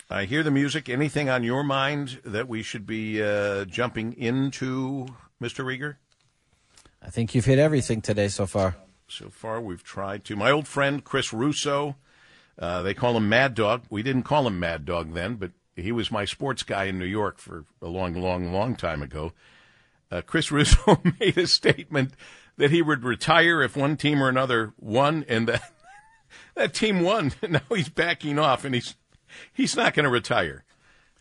[SPEAKER 1] I hear the music. Anything on your mind that we should be uh, jumping into, Mr. Rieger?
[SPEAKER 2] I think you've hit everything today so far.
[SPEAKER 1] So far, we've tried to. My old friend Chris Russo, uh, they call him Mad Dog. We didn't call him Mad Dog then, but he was my sports guy in New York for a long, long, long time ago. Uh, Chris Russo made a statement that he would retire if one team or another won, and that that team won. Now he's backing off, and he's he's not going to retire.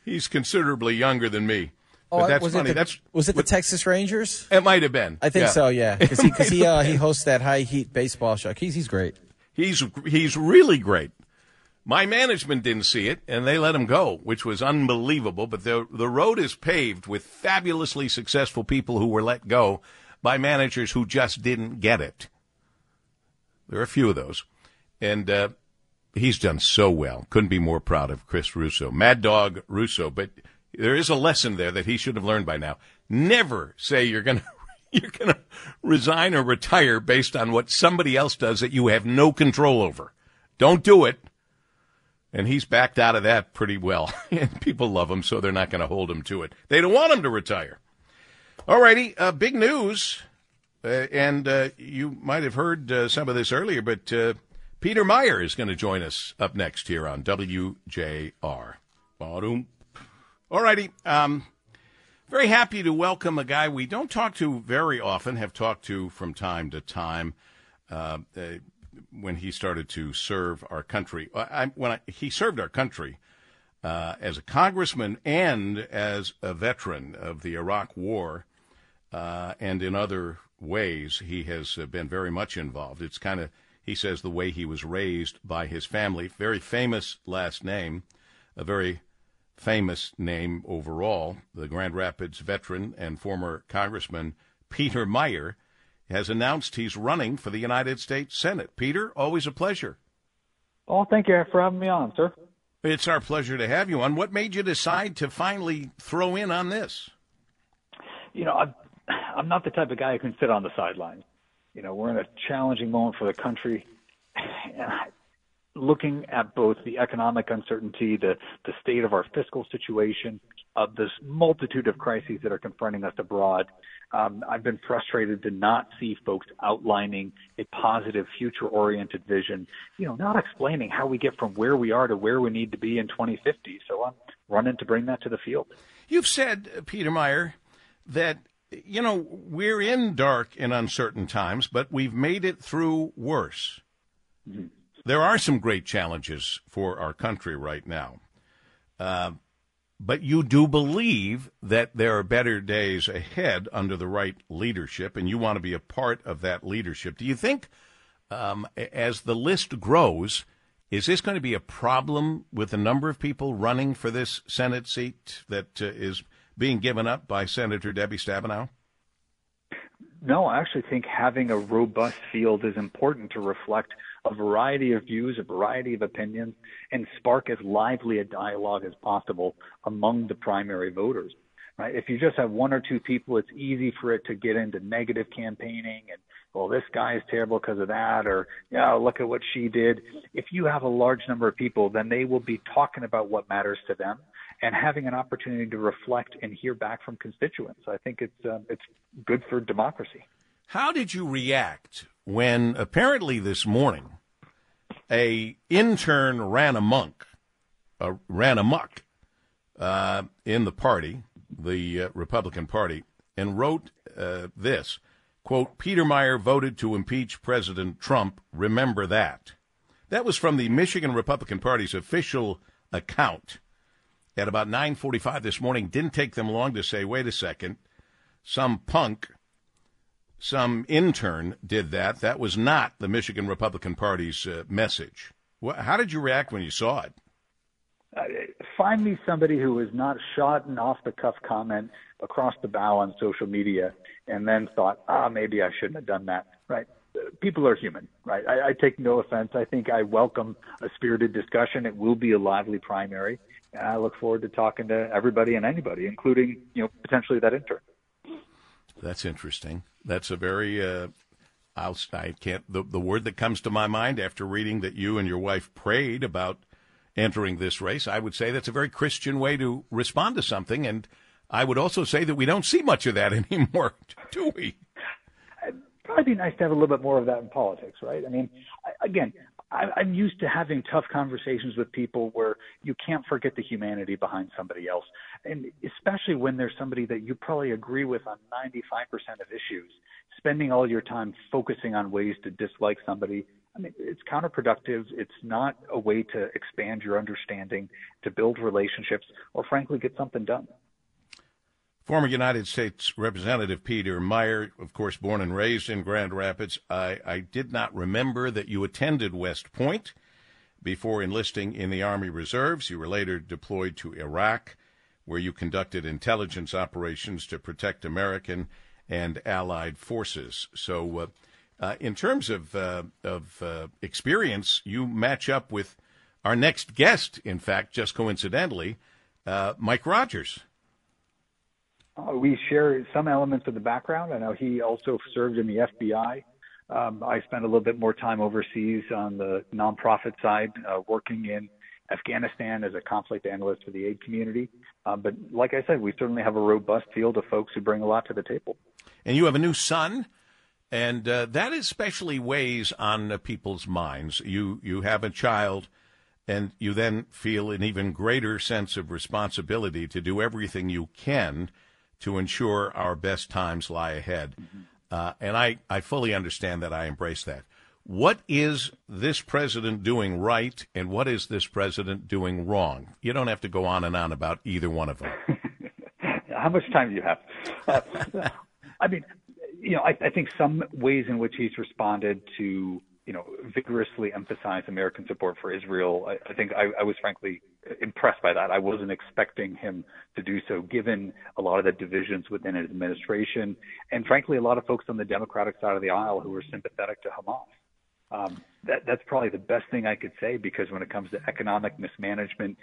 [SPEAKER 1] He's considerably younger than me. But that's
[SPEAKER 2] Oh, was
[SPEAKER 1] funny.
[SPEAKER 2] It the,
[SPEAKER 1] that's
[SPEAKER 2] was it the Texas Rangers?
[SPEAKER 1] it might have been.
[SPEAKER 2] I think
[SPEAKER 1] Yeah.
[SPEAKER 2] so. Yeah, because he he, uh, he hosts that high heat baseball show. He's he's great.
[SPEAKER 1] He's he's really great. My management didn't see it, and they let him go, which was unbelievable. But the the road is paved with fabulously successful people who were let go by managers who just didn't get it. There are a few of those, and uh, he's done so well. Couldn't be more proud of Chris Russo, Mad Dog Russo. But there is a lesson there that he should have learned by now. Never say you're gonna you're gonna resign or retire based on what somebody else does that you have no control over. Don't do it. And he's backed out of that pretty well. and people love him, so they're not going to hold him to it. They don't want him to retire. All righty, uh, big news. Uh, and uh, you might have heard uh, some of this earlier, but uh, Peter Meijer is going to join us up next here on WJR. Ba-doom. All righty. Um, very happy to welcome a guy we don't talk to very often, have talked to from time to time. Uh, uh, when he started to serve our country, I, I, when I, he served our country uh, as a congressman and as a veteran of the Iraq War, uh, and in other ways, he has uh, been very much involved. It's kind of He says the way he was raised by his family, very famous last name, a very famous name overall. The Grand Rapids veteran and former Congressman Peter Meijer, has announced he's running for the United States Senate. Peter, always a pleasure.
[SPEAKER 5] Oh, thank you for having me on, sir.
[SPEAKER 1] It's our pleasure to have you on. What made you decide to finally throw in on this?
[SPEAKER 5] You know, I'm, I'm not the type of guy who can sit on the sidelines. You know, we're in a challenging moment for the country. And I, looking at both the economic uncertainty, the, the state of our fiscal situation, of this multitude of crises that are confronting us abroad, um, I've been frustrated to not see folks outlining a positive, future-oriented vision. You know, not explaining how we get from where we are to where we need to be in 2050. So I'm running to bring that to the field.
[SPEAKER 1] You've said, Peter Meijer, that you know we're in dark and uncertain times, but we've made it through worse. Mm-hmm there are some great challenges for our country right now. Uh, but you do believe that there are better days ahead under the right leadership, and you want to be a part of that leadership. Do you think, um, as the list grows, is this going to be a problem with the number of people running for this Senate seat that uh, is being given up by Senator Debbie Stabenow?
[SPEAKER 5] No, I actually think having a robust field is important to reflect a variety of views, a variety of opinions, and spark as lively a dialogue as possible among the primary voters. Right? If you just have one or two people, it's easy for it to get into negative campaigning and well, this guy is terrible because of that, or yeah, look at what she did. If you have a large number of people, then they will be talking about what matters to them and having an opportunity to reflect and hear back from constituents. I think it's uh, it's good for democracy.
[SPEAKER 1] How did you react when apparently this morning a intern ran amok, uh, ran amok uh, in the party, the uh, Republican Party, and wrote uh, this quote: "Peter Meijer voted to impeach President Trump. Remember that." That was from the Michigan Republican Party's official account at about 9:45 this morning. Didn't take them long to say, "Wait a second, some punk some intern did that. That was not the Michigan Republican Party's uh, message. How did you react when you saw it?
[SPEAKER 5] Uh, find me somebody who was not shot an off the cuff comment across the bow on social media and then thought, ah, maybe I shouldn't have done that. Right? People are human, right? I, I take no offense. I think I welcome a spirited discussion. It will be a lively primary. And I look forward to talking to everybody and anybody, including, you know, potentially that intern.
[SPEAKER 1] That's interesting. That's a very uh, I'll, I can't the the word that comes to my mind after reading that you and your wife prayed about entering this race. I would say that's a very Christian way to respond to something, and I would also say that we don't see much of that anymore, do we?
[SPEAKER 5] It'd probably be nice to have a little bit more of that in politics, right? I mean, again, I'm used to having tough conversations with people where you can't forget the humanity behind somebody else. And especially when there's somebody that you probably agree with on 95% of issues, spending all your time focusing on ways to dislike somebody, I mean, it's counterproductive. It's not a way to expand your understanding, to build relationships, or frankly, get something done.
[SPEAKER 1] Former United States Representative Peter Meijer, of course, born and raised in Grand Rapids. I, I did not remember that you attended West Point before enlisting in the Army Reserves. You were later deployed to Iraq, where you conducted intelligence operations to protect American and Allied forces. So, uh, uh, in terms of uh, of uh, experience, you match up with our next guest. In fact, just coincidentally, uh, Mike Rogers.
[SPEAKER 5] Uh, we share some elements of the background. I know he also served in the FBI. Um, I spent a little bit more time overseas on the nonprofit side, uh, working in Afghanistan as a conflict analyst for the aid community. Uh, but like I said, we certainly have a robust field of folks who bring a lot to the table.
[SPEAKER 1] And you have a new son, and uh, that especially weighs on people's minds. You you have a child, and you then feel an even greater sense of responsibility to do everything you can to ensure our best times lie ahead. Mm-hmm. Uh, and I, I fully understand that. I embrace that. What is this president doing right, and what is this president doing wrong? You don't have to go on and on about either one of them.
[SPEAKER 5] How much time do you have? Uh, I mean, you know, I, I think some ways in which he's responded to you know, vigorously emphasize American support for Israel. I, I think I, I was frankly impressed by that. I wasn't expecting him to do so, given a lot of the divisions within his administration, and frankly, a lot of folks on the Democratic side of the aisle who were sympathetic to Hamas. Um, that, that's probably the best thing I could say because when it comes to economic mismanagement,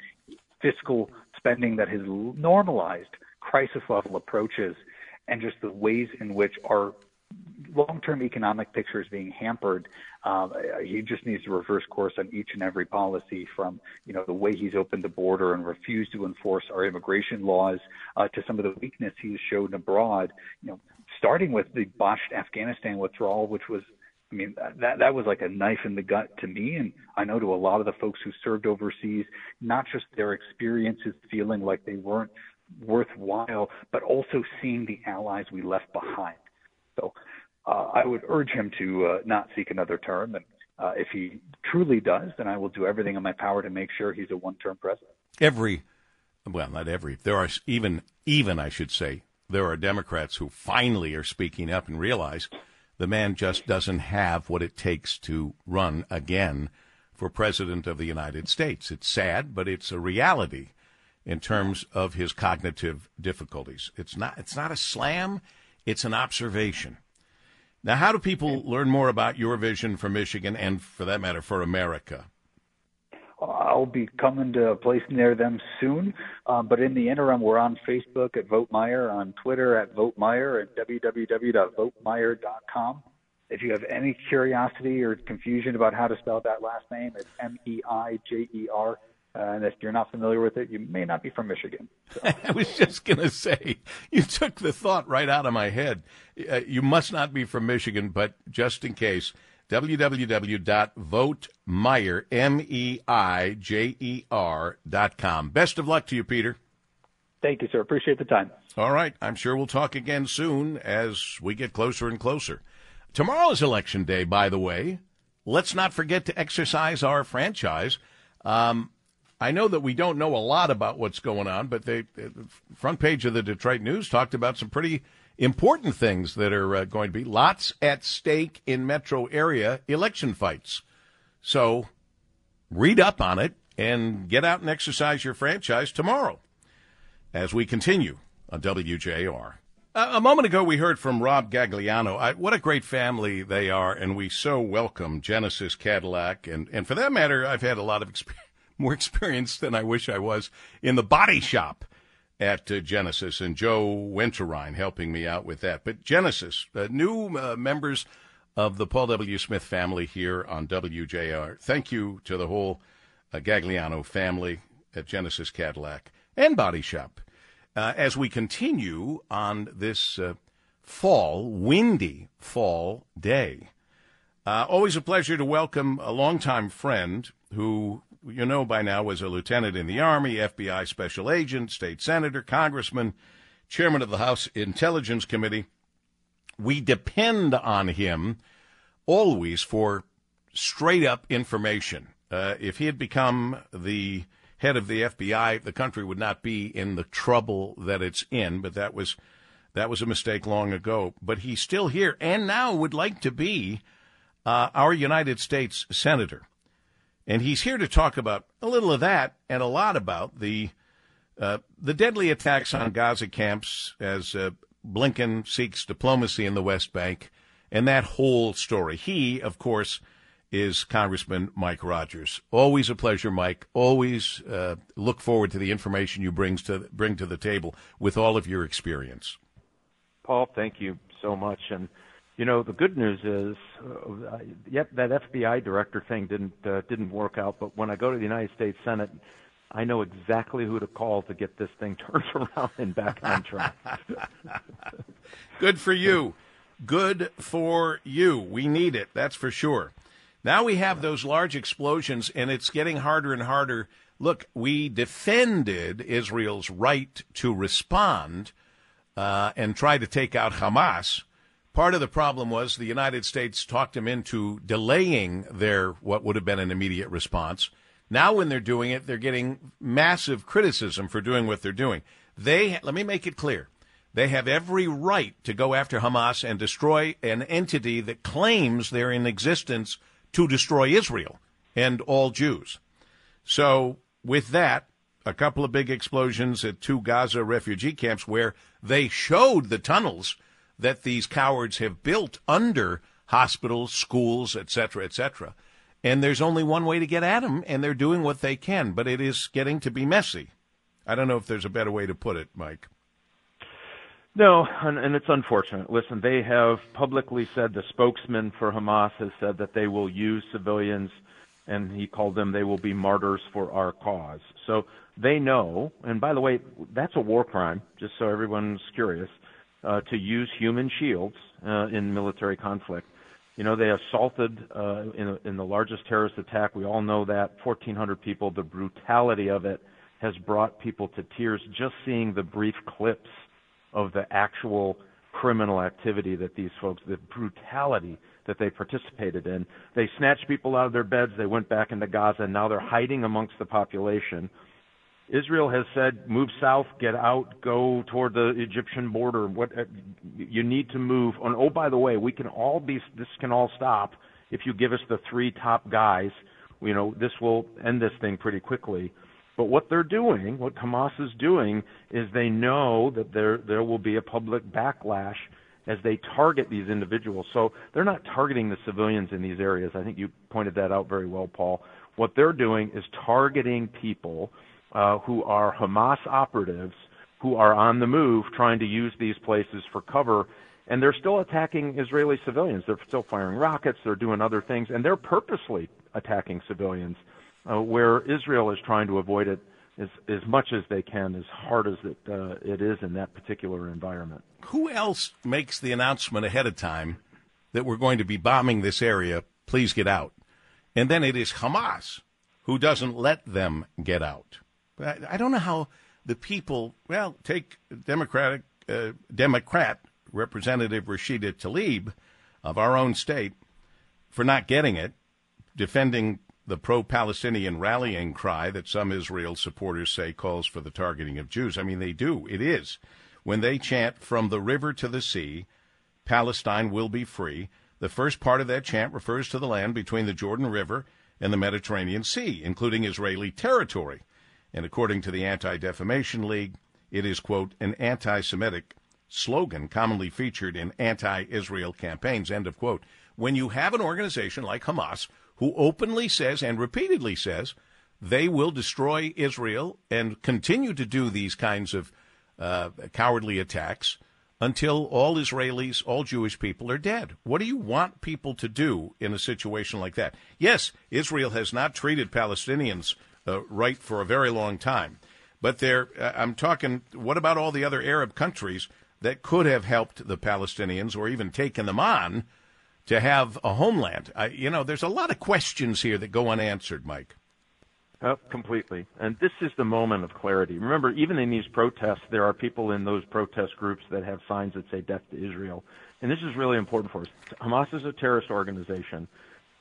[SPEAKER 5] fiscal spending that has normalized crisis level approaches, and just the ways in which our long-term economic picture is being hampered. Um, he just needs to reverse course on each and every policy, from you know the way he's opened the border and refused to enforce our immigration laws, uh, to some of the weakness he's shown abroad. You know, starting with the botched Afghanistan withdrawal, which was I mean, that that was like a knife in the gut to me, and I know to a lot of the folks who served overseas, not just their experiences feeling like they weren't worthwhile, but also seeing the allies we left behind. So, uh, I would urge him to uh, not seek another term, and uh, if he truly does, then I will do everything in my power to make sure he's a one-term president.
[SPEAKER 1] Every, well, not every. There are even, even I should say, there are Democrats who finally are speaking up and realize the man just doesn't have what it takes to run again for president of the United States. It's sad, but it's a reality in terms of his cognitive difficulties. It's not it's not a slam, it's an observation. Now, how do people learn more about your vision for Michigan and for that matter for America?
[SPEAKER 5] I'll be coming to a place near them soon. Um, but in the interim, we're on Facebook at Vote Meijer, on Twitter at Vote Meijer, and www.votemeijer.com. If you have any curiosity or confusion about how to spell that last name, it's M E I J E R. and if you're not familiar with it, you may not be from Michigan.
[SPEAKER 1] So. I was just going to say, you took the thought right out of my head. Uh, you must not be from Michigan, but just in case, www.votemeijer, M-E-I-J-E-R dot com. Best of luck to you, Peter.
[SPEAKER 5] Thank you, sir. Appreciate the time.
[SPEAKER 1] All right. I'm sure we'll talk again soon as we get closer and closer. Tomorrow is election day, by the way. Let's not forget to exercise our franchise. Um, I know that we don't know a lot about what's going on, but the front page of the Detroit News talked about some pretty important things that are uh, going to be lots at stake in metro area election fights. So read up on it and get out and exercise your franchise tomorrow as we continue on WJR. A moment ago, we heard from Rob Gagliano. I, what a great family they are, and we so welcome Genesis Cadillac. And, and for that matter, I've had a lot of experience, more experience than I wish I was in the body shop at uh, Genesis, and Joe Winterrine helping me out with that. But Genesis, uh, new uh, members of the Paul W. Smith family here on WJR. Thank you to the whole uh, Gagliano family at Genesis Cadillac and Body Shop. Uh, as we continue on this uh, fall, windy fall day, always a pleasure to welcome a longtime friend who you know by now was a lieutenant in the Army, FBI special agent, state senator, congressman, chairman of the House Intelligence Committee. We depend on him always for straight up information. Uh, if he had become the head of the FBI, the country would not be in the trouble that it's in. But that was that was a mistake long ago. But he's still here, and now would like to be uh, our United States senator. And he's here to talk about a little of that and a lot about the uh, the deadly attacks on Gaza camps as uh, Blinken seeks diplomacy in the West Bank and that whole story. He, of course, is Congressman Mike Rogers. Always a pleasure, Mike. Always uh, look forward to the information you brings to bring to the table with all of your experience.
[SPEAKER 6] Paul, thank you so much, and you know, the good news is, uh, yep, that FBI director thing didn't uh, didn't work out. But when I go to the United States Senate, I know exactly who to call to get this thing turned around and back on track.
[SPEAKER 1] Good for you. Good for you. We need it. That's for sure. Now we have those large explosions, and it's getting harder and harder. Look, we defended Israel's right to respond uh, and try to take out Hamas Part of the problem was the United States talked them into delaying their what would have been an immediate response. Now, when they're doing it, they're getting massive criticism for doing what they're doing. They let me make it clear. They have every right to go after Hamas and destroy an entity that claims they're in existence to destroy Israel and all Jews. So, with that, a couple of big explosions at two Gaza refugee camps where they showed the tunnels that these cowards have built under hospitals, schools, etc., etc. And there's only one way to get at them, and they're doing what they can, but it is getting to be messy. I don't know if there's a better way to put it, Mike.
[SPEAKER 6] No, and, and, it's unfortunate. Listen, they have publicly said the spokesman for Hamas has said that they will use civilians, and he called them they will be martyrs for our cause. So they know, and by the way, that's a war crime, just so everyone's curious, uh, to use human shields uh, in military conflict. You know, they assaulted uh, in, in the largest terrorist attack. We all know that 1,400 people. The brutality of it has brought people to tears just seeing the brief clips of the actual criminal activity that these folks, the brutality that they participated in. They snatched people out of their beds. They went back into Gaza, and now they're hiding amongst the population. Israel has said, move south, get out, go toward the Egyptian border. What uh, you need to move. And oh, by the way, we can all be. This can all stop if you give us the three top guys. You know, this will end this thing pretty quickly. But what they're doing, what Hamas is doing, is they know that there there will be a public backlash as they target these individuals. So they're not targeting the civilians in these areas. I think you pointed that out very well, Paul. What they're doing is targeting people uh, who are Hamas operatives who are on the move trying to use these places for cover. And they're still attacking Israeli civilians. They're still firing rockets. They're doing other things. And they're purposely attacking civilians uh, where Israel is trying to avoid it as, as much as they can, as hard as it, uh, it is in that particular environment.
[SPEAKER 1] Who else makes the announcement ahead of time that we're going to be bombing this area? Please get out. And then it is Hamas who doesn't let them get out. I, I don't know how the people, well, take Democratic uh, Democrat Representative Rashida Tlaib of our own state for not getting it, defending the pro Palestinian rallying cry that some Israel supporters say calls for the targeting of Jews. I mean, they do. It is. When they chant from the river to the sea, Palestine will be free, the first part of that chant refers to the land between the Jordan River and the Mediterranean Sea, including Israeli territory. And according to the Anti Defamation League, it is, quote, an anti Semitic slogan commonly featured in anti Israel campaigns, end of quote. When you have an organization like Hamas who openly says and repeatedly says they will destroy Israel and continue to do these kinds of uh, cowardly attacks until all Israelis, all Jewish people are dead. What do you want people to do in a situation like that? Yes, Israel has not treated Palestinians uh, right for a very long time. But there, uh, I'm talking, what about all the other Arab countries that could have helped the Palestinians or even taken them on to have a homeland? I, you know, there's a lot of questions here that go unanswered, Mike.
[SPEAKER 6] Uh, completely. And this is the moment of clarity. Remember, even in these protests, there are people in those protest groups that have signs that say death to Israel. And this is really important for us. Hamas is a terrorist organization.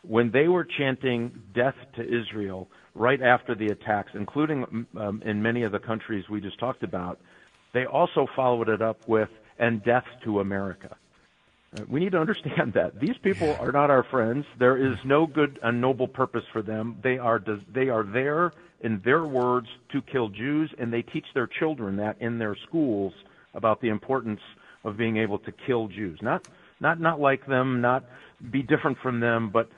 [SPEAKER 6] When they were chanting death to Israel right after the attacks, including um, in many of the countries we just talked about, they also followed it up with, and death to America. Uh, we need to understand that these people are not our friends. There is no good and noble purpose for them. They are they are there in their words to kill Jews, and they teach their children that in their schools about the importance of being able to kill Jews. Not not not like them, not be different from them, but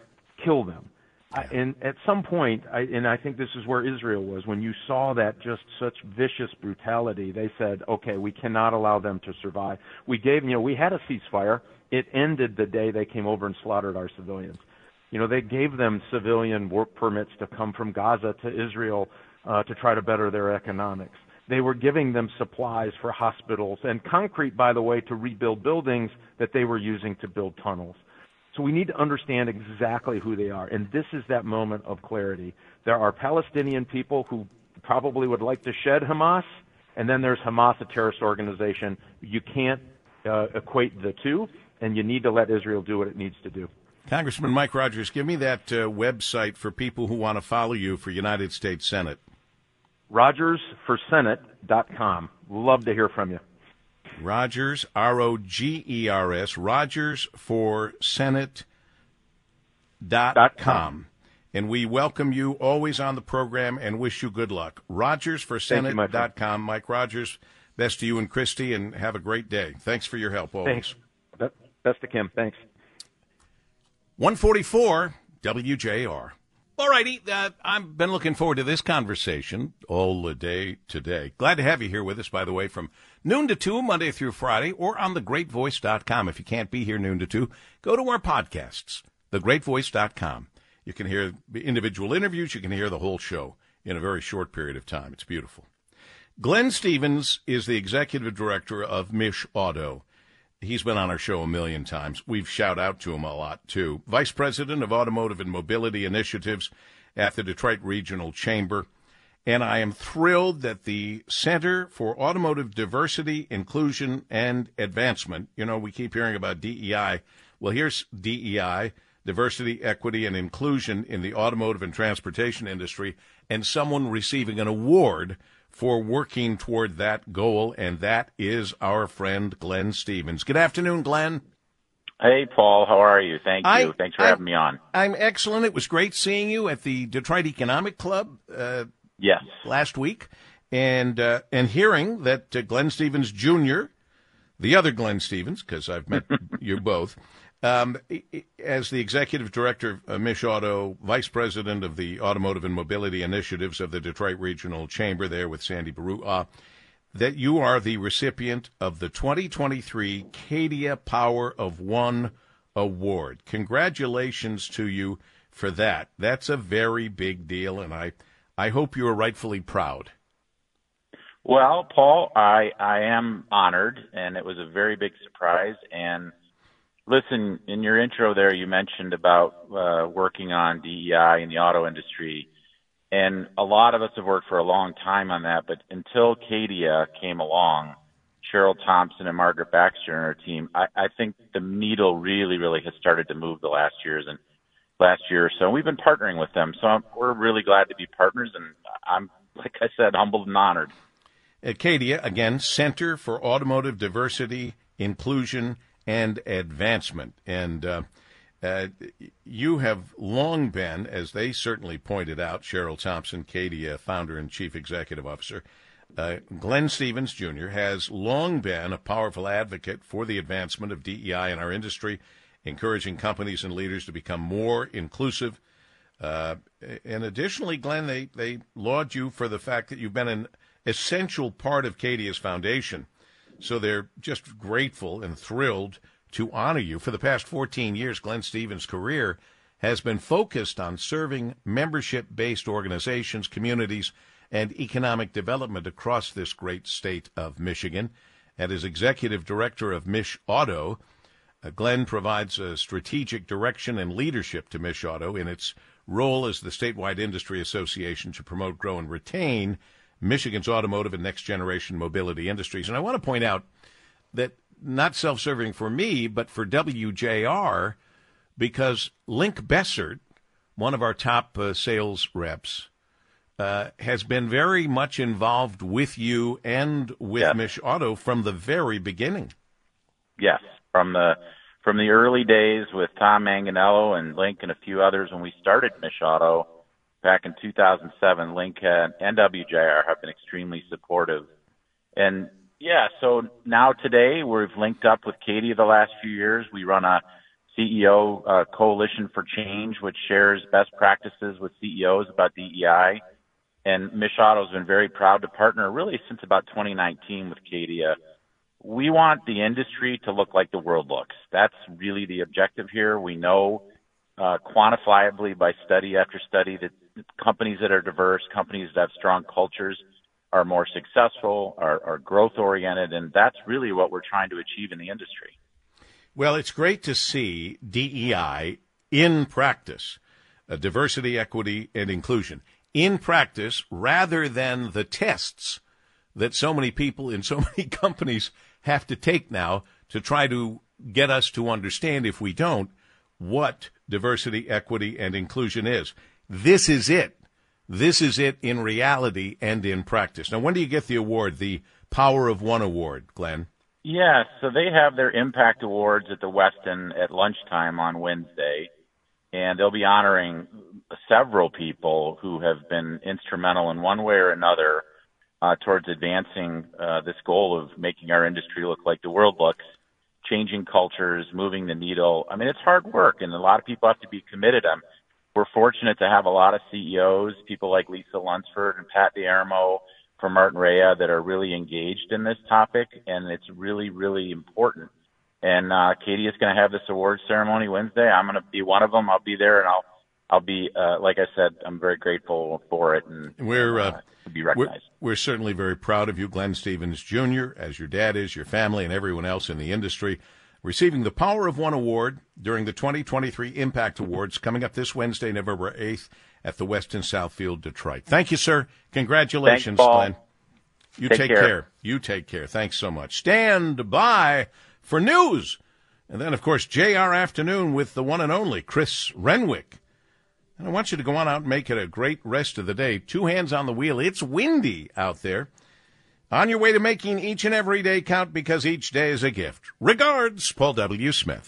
[SPEAKER 6] kill them. I, and at some point, I, and I think this is where Israel was, when you saw that just such vicious brutality, they said, okay, we cannot allow them to survive. We gave, you know, we had a ceasefire it ended the day they came over and slaughtered our civilians. You know, they gave them civilian work permits to come from Gaza to Israel uh, to try to better their economics. They were giving them supplies for hospitals and concrete, by the way, to rebuild buildings that they were using to build tunnels. So we need to understand exactly who they are. And this is that moment of clarity. There are Palestinian people who probably would like to shed Hamas, and then there's Hamas, a terrorist organization. You can't uh, equate the two and you need to let Israel do what it needs to do.
[SPEAKER 1] Congressman Mike Rogers, give me that uh, website for people who want to follow you for United States Senate.
[SPEAKER 6] RogersForSenate.com. Love to hear from you.
[SPEAKER 1] Rogers, R O G E R S, Rogers for Senate. dot com. And we welcome you always on the program and wish you good luck. Rogers for Senate.com. Mike Rogers, best to you and Christy, and have a great day. Thanks for your help always.
[SPEAKER 6] Thanks. Best to Kim. Thanks.
[SPEAKER 1] 144 WJR. All righty. Uh, I've been looking forward to this conversation all the day today. Glad to have you here with us, by the way, from noon to 2, Monday through Friday, or on thegreatvoice.com. If you can't be here noon to 2, go to our podcasts, thegreatvoice.com. You can hear individual interviews, you can hear the whole show in a very short period of time. It's beautiful. Glenn Stevens is the executive director of MichAuto. He's been on our show a million times. We've shout out to him a lot too. Vice President of Automotive and Mobility Initiatives at the Detroit Regional Chamber. And I am thrilled that the Center for Automotive Diversity, Inclusion, and Advancement, you know, we keep hearing about DEI. Well, here's DEI, Diversity, Equity, and Inclusion in the automotive and transportation industry, and someone receiving an award for working toward that goal, and that is our friend Glenn Stevens. Good afternoon, Glenn.
[SPEAKER 7] Hey, Paul. How are you? Thank you.
[SPEAKER 1] I,
[SPEAKER 7] Thanks for
[SPEAKER 1] I,
[SPEAKER 7] having me on.
[SPEAKER 1] I'm excellent. It was great seeing you at the Detroit Economic Club. Uh,
[SPEAKER 7] yes.
[SPEAKER 1] Last week, and uh, and hearing that uh, Glenn Stevens Jr., the other Glenn Stevens, because I've met you both, um, as the executive director of MichAuto, vice president of the Automotive and Mobility Initiatives of the Detroit Regional Chamber, there with Sandy Baruah, uh, that you are the recipient of the 2023 Cadia Power of One Award. Congratulations to you for that. That's a very big deal, and I, I hope you are rightfully proud.
[SPEAKER 7] Well, Paul, I I am honored, and it was a very big surprise, and Listen, in your intro there, you mentioned about uh, working on DEI in the auto industry, and a lot of us have worked for a long time on that. But until Cadia came along, Cheryl Thompson and Margaret Baxter and our team, I, I think the needle really, really has started to move the last years and last year or so. We've been partnering with them, so I'm, we're really glad to be partners. And I'm, like I said, humbled and honored.
[SPEAKER 1] Acadia, again, Center for Automotive Diversity, Inclusion, and advancement. And uh, uh, you have long been, as they certainly pointed out, Cheryl Thompson, Cadia, uh, founder and chief executive officer, uh, Glenn Stevens Jr. has long been a powerful advocate for the advancement of DEI in our industry, encouraging companies and leaders to become more inclusive. Uh, and additionally, Glenn, they, they laud you for the fact that you've been an essential part of Cadia's foundation so they're just grateful and thrilled to honor you. For the past 14 years, Glenn Stevens' career has been focused on serving membership based organizations, communities, and economic development across this great state of Michigan. And as executive director of MichAuto, uh, Glenn provides a strategic direction and leadership to MichAuto in its role as the statewide industry association to promote, grow, and retain Michigan's automotive and next generation mobility industries. And I want to point out that not self serving for me, but for WJR, because Link Bessert, one of our top uh, sales reps, uh, has been very much involved with you and with yes. MichAuto from the very beginning.
[SPEAKER 7] Yes, from the from the early days with Tom Manganello and Link and a few others when we started MichAuto back in 2007, Link and WJR have been extremely supportive. And yeah, so now today we've linked up with Cadia the last few years. We run a CEO uh, coalition for change, which shares best practices with CEOs about DEI. And MichAuto has been very proud to partner really since about 2019 with Cadia. We want the industry to look like the world looks. That's really the objective here. We know uh, quantifiably by study after study that companies that are diverse, companies that have strong cultures are more successful, are, are growth oriented, and that's really what we're trying to achieve in the industry.
[SPEAKER 1] Well, it's great to see DEI in practice, uh, diversity, equity, and inclusion in practice rather than the tests that so many people in so many companies have to take now to try to get us to understand, if we don't, what diversity, equity, and inclusion is. This is it. This is it in reality and in practice. Now, when do you get the award, the Power of One Award, Glenn?
[SPEAKER 7] Yeah, so they have their Impact Awards at the Westin at lunchtime on Wednesday. and they'll be honoring several people who have been instrumental in one way or another uh, towards advancing uh, this goal of making our industry look like the world looks, changing cultures, moving the needle. I mean, it's hard work, and a lot of people have to be committed. I'm, we're fortunate to have a lot of CEOs, people like Lisa Lunsford and Pat D'Eramo from Martinrea that are really engaged in this topic, and it's really, really important. And uh, Cadia is going to have this award ceremony Wednesday. I'm going to be one of them. I'll be there, and I'll I'll be uh, like I said, I'm very grateful for it, and
[SPEAKER 1] we're uh,
[SPEAKER 7] to be recognized.
[SPEAKER 1] We're, we're, certainly very proud of you, Glenn Stevens Jr., as your dad is, your family, and everyone else in the industry. Receiving the Power of One award during the 2023 Impact Awards coming up this Wednesday, November 8th at the Westin Southfield, Detroit. Thank you, sir. Congratulations,
[SPEAKER 7] Thanks,
[SPEAKER 1] Glenn. You
[SPEAKER 7] take,
[SPEAKER 1] take
[SPEAKER 7] care.
[SPEAKER 1] care. You take care. Thanks so much. Stand by for news. And then, of course, JR Afternoon with the one and only Chris Renwick. And I want you to go on out and make it a great rest of the day. Two hands on the wheel. It's windy out there. On your way to making each and every day count because each day is a gift. Regards, Paul W. Smith.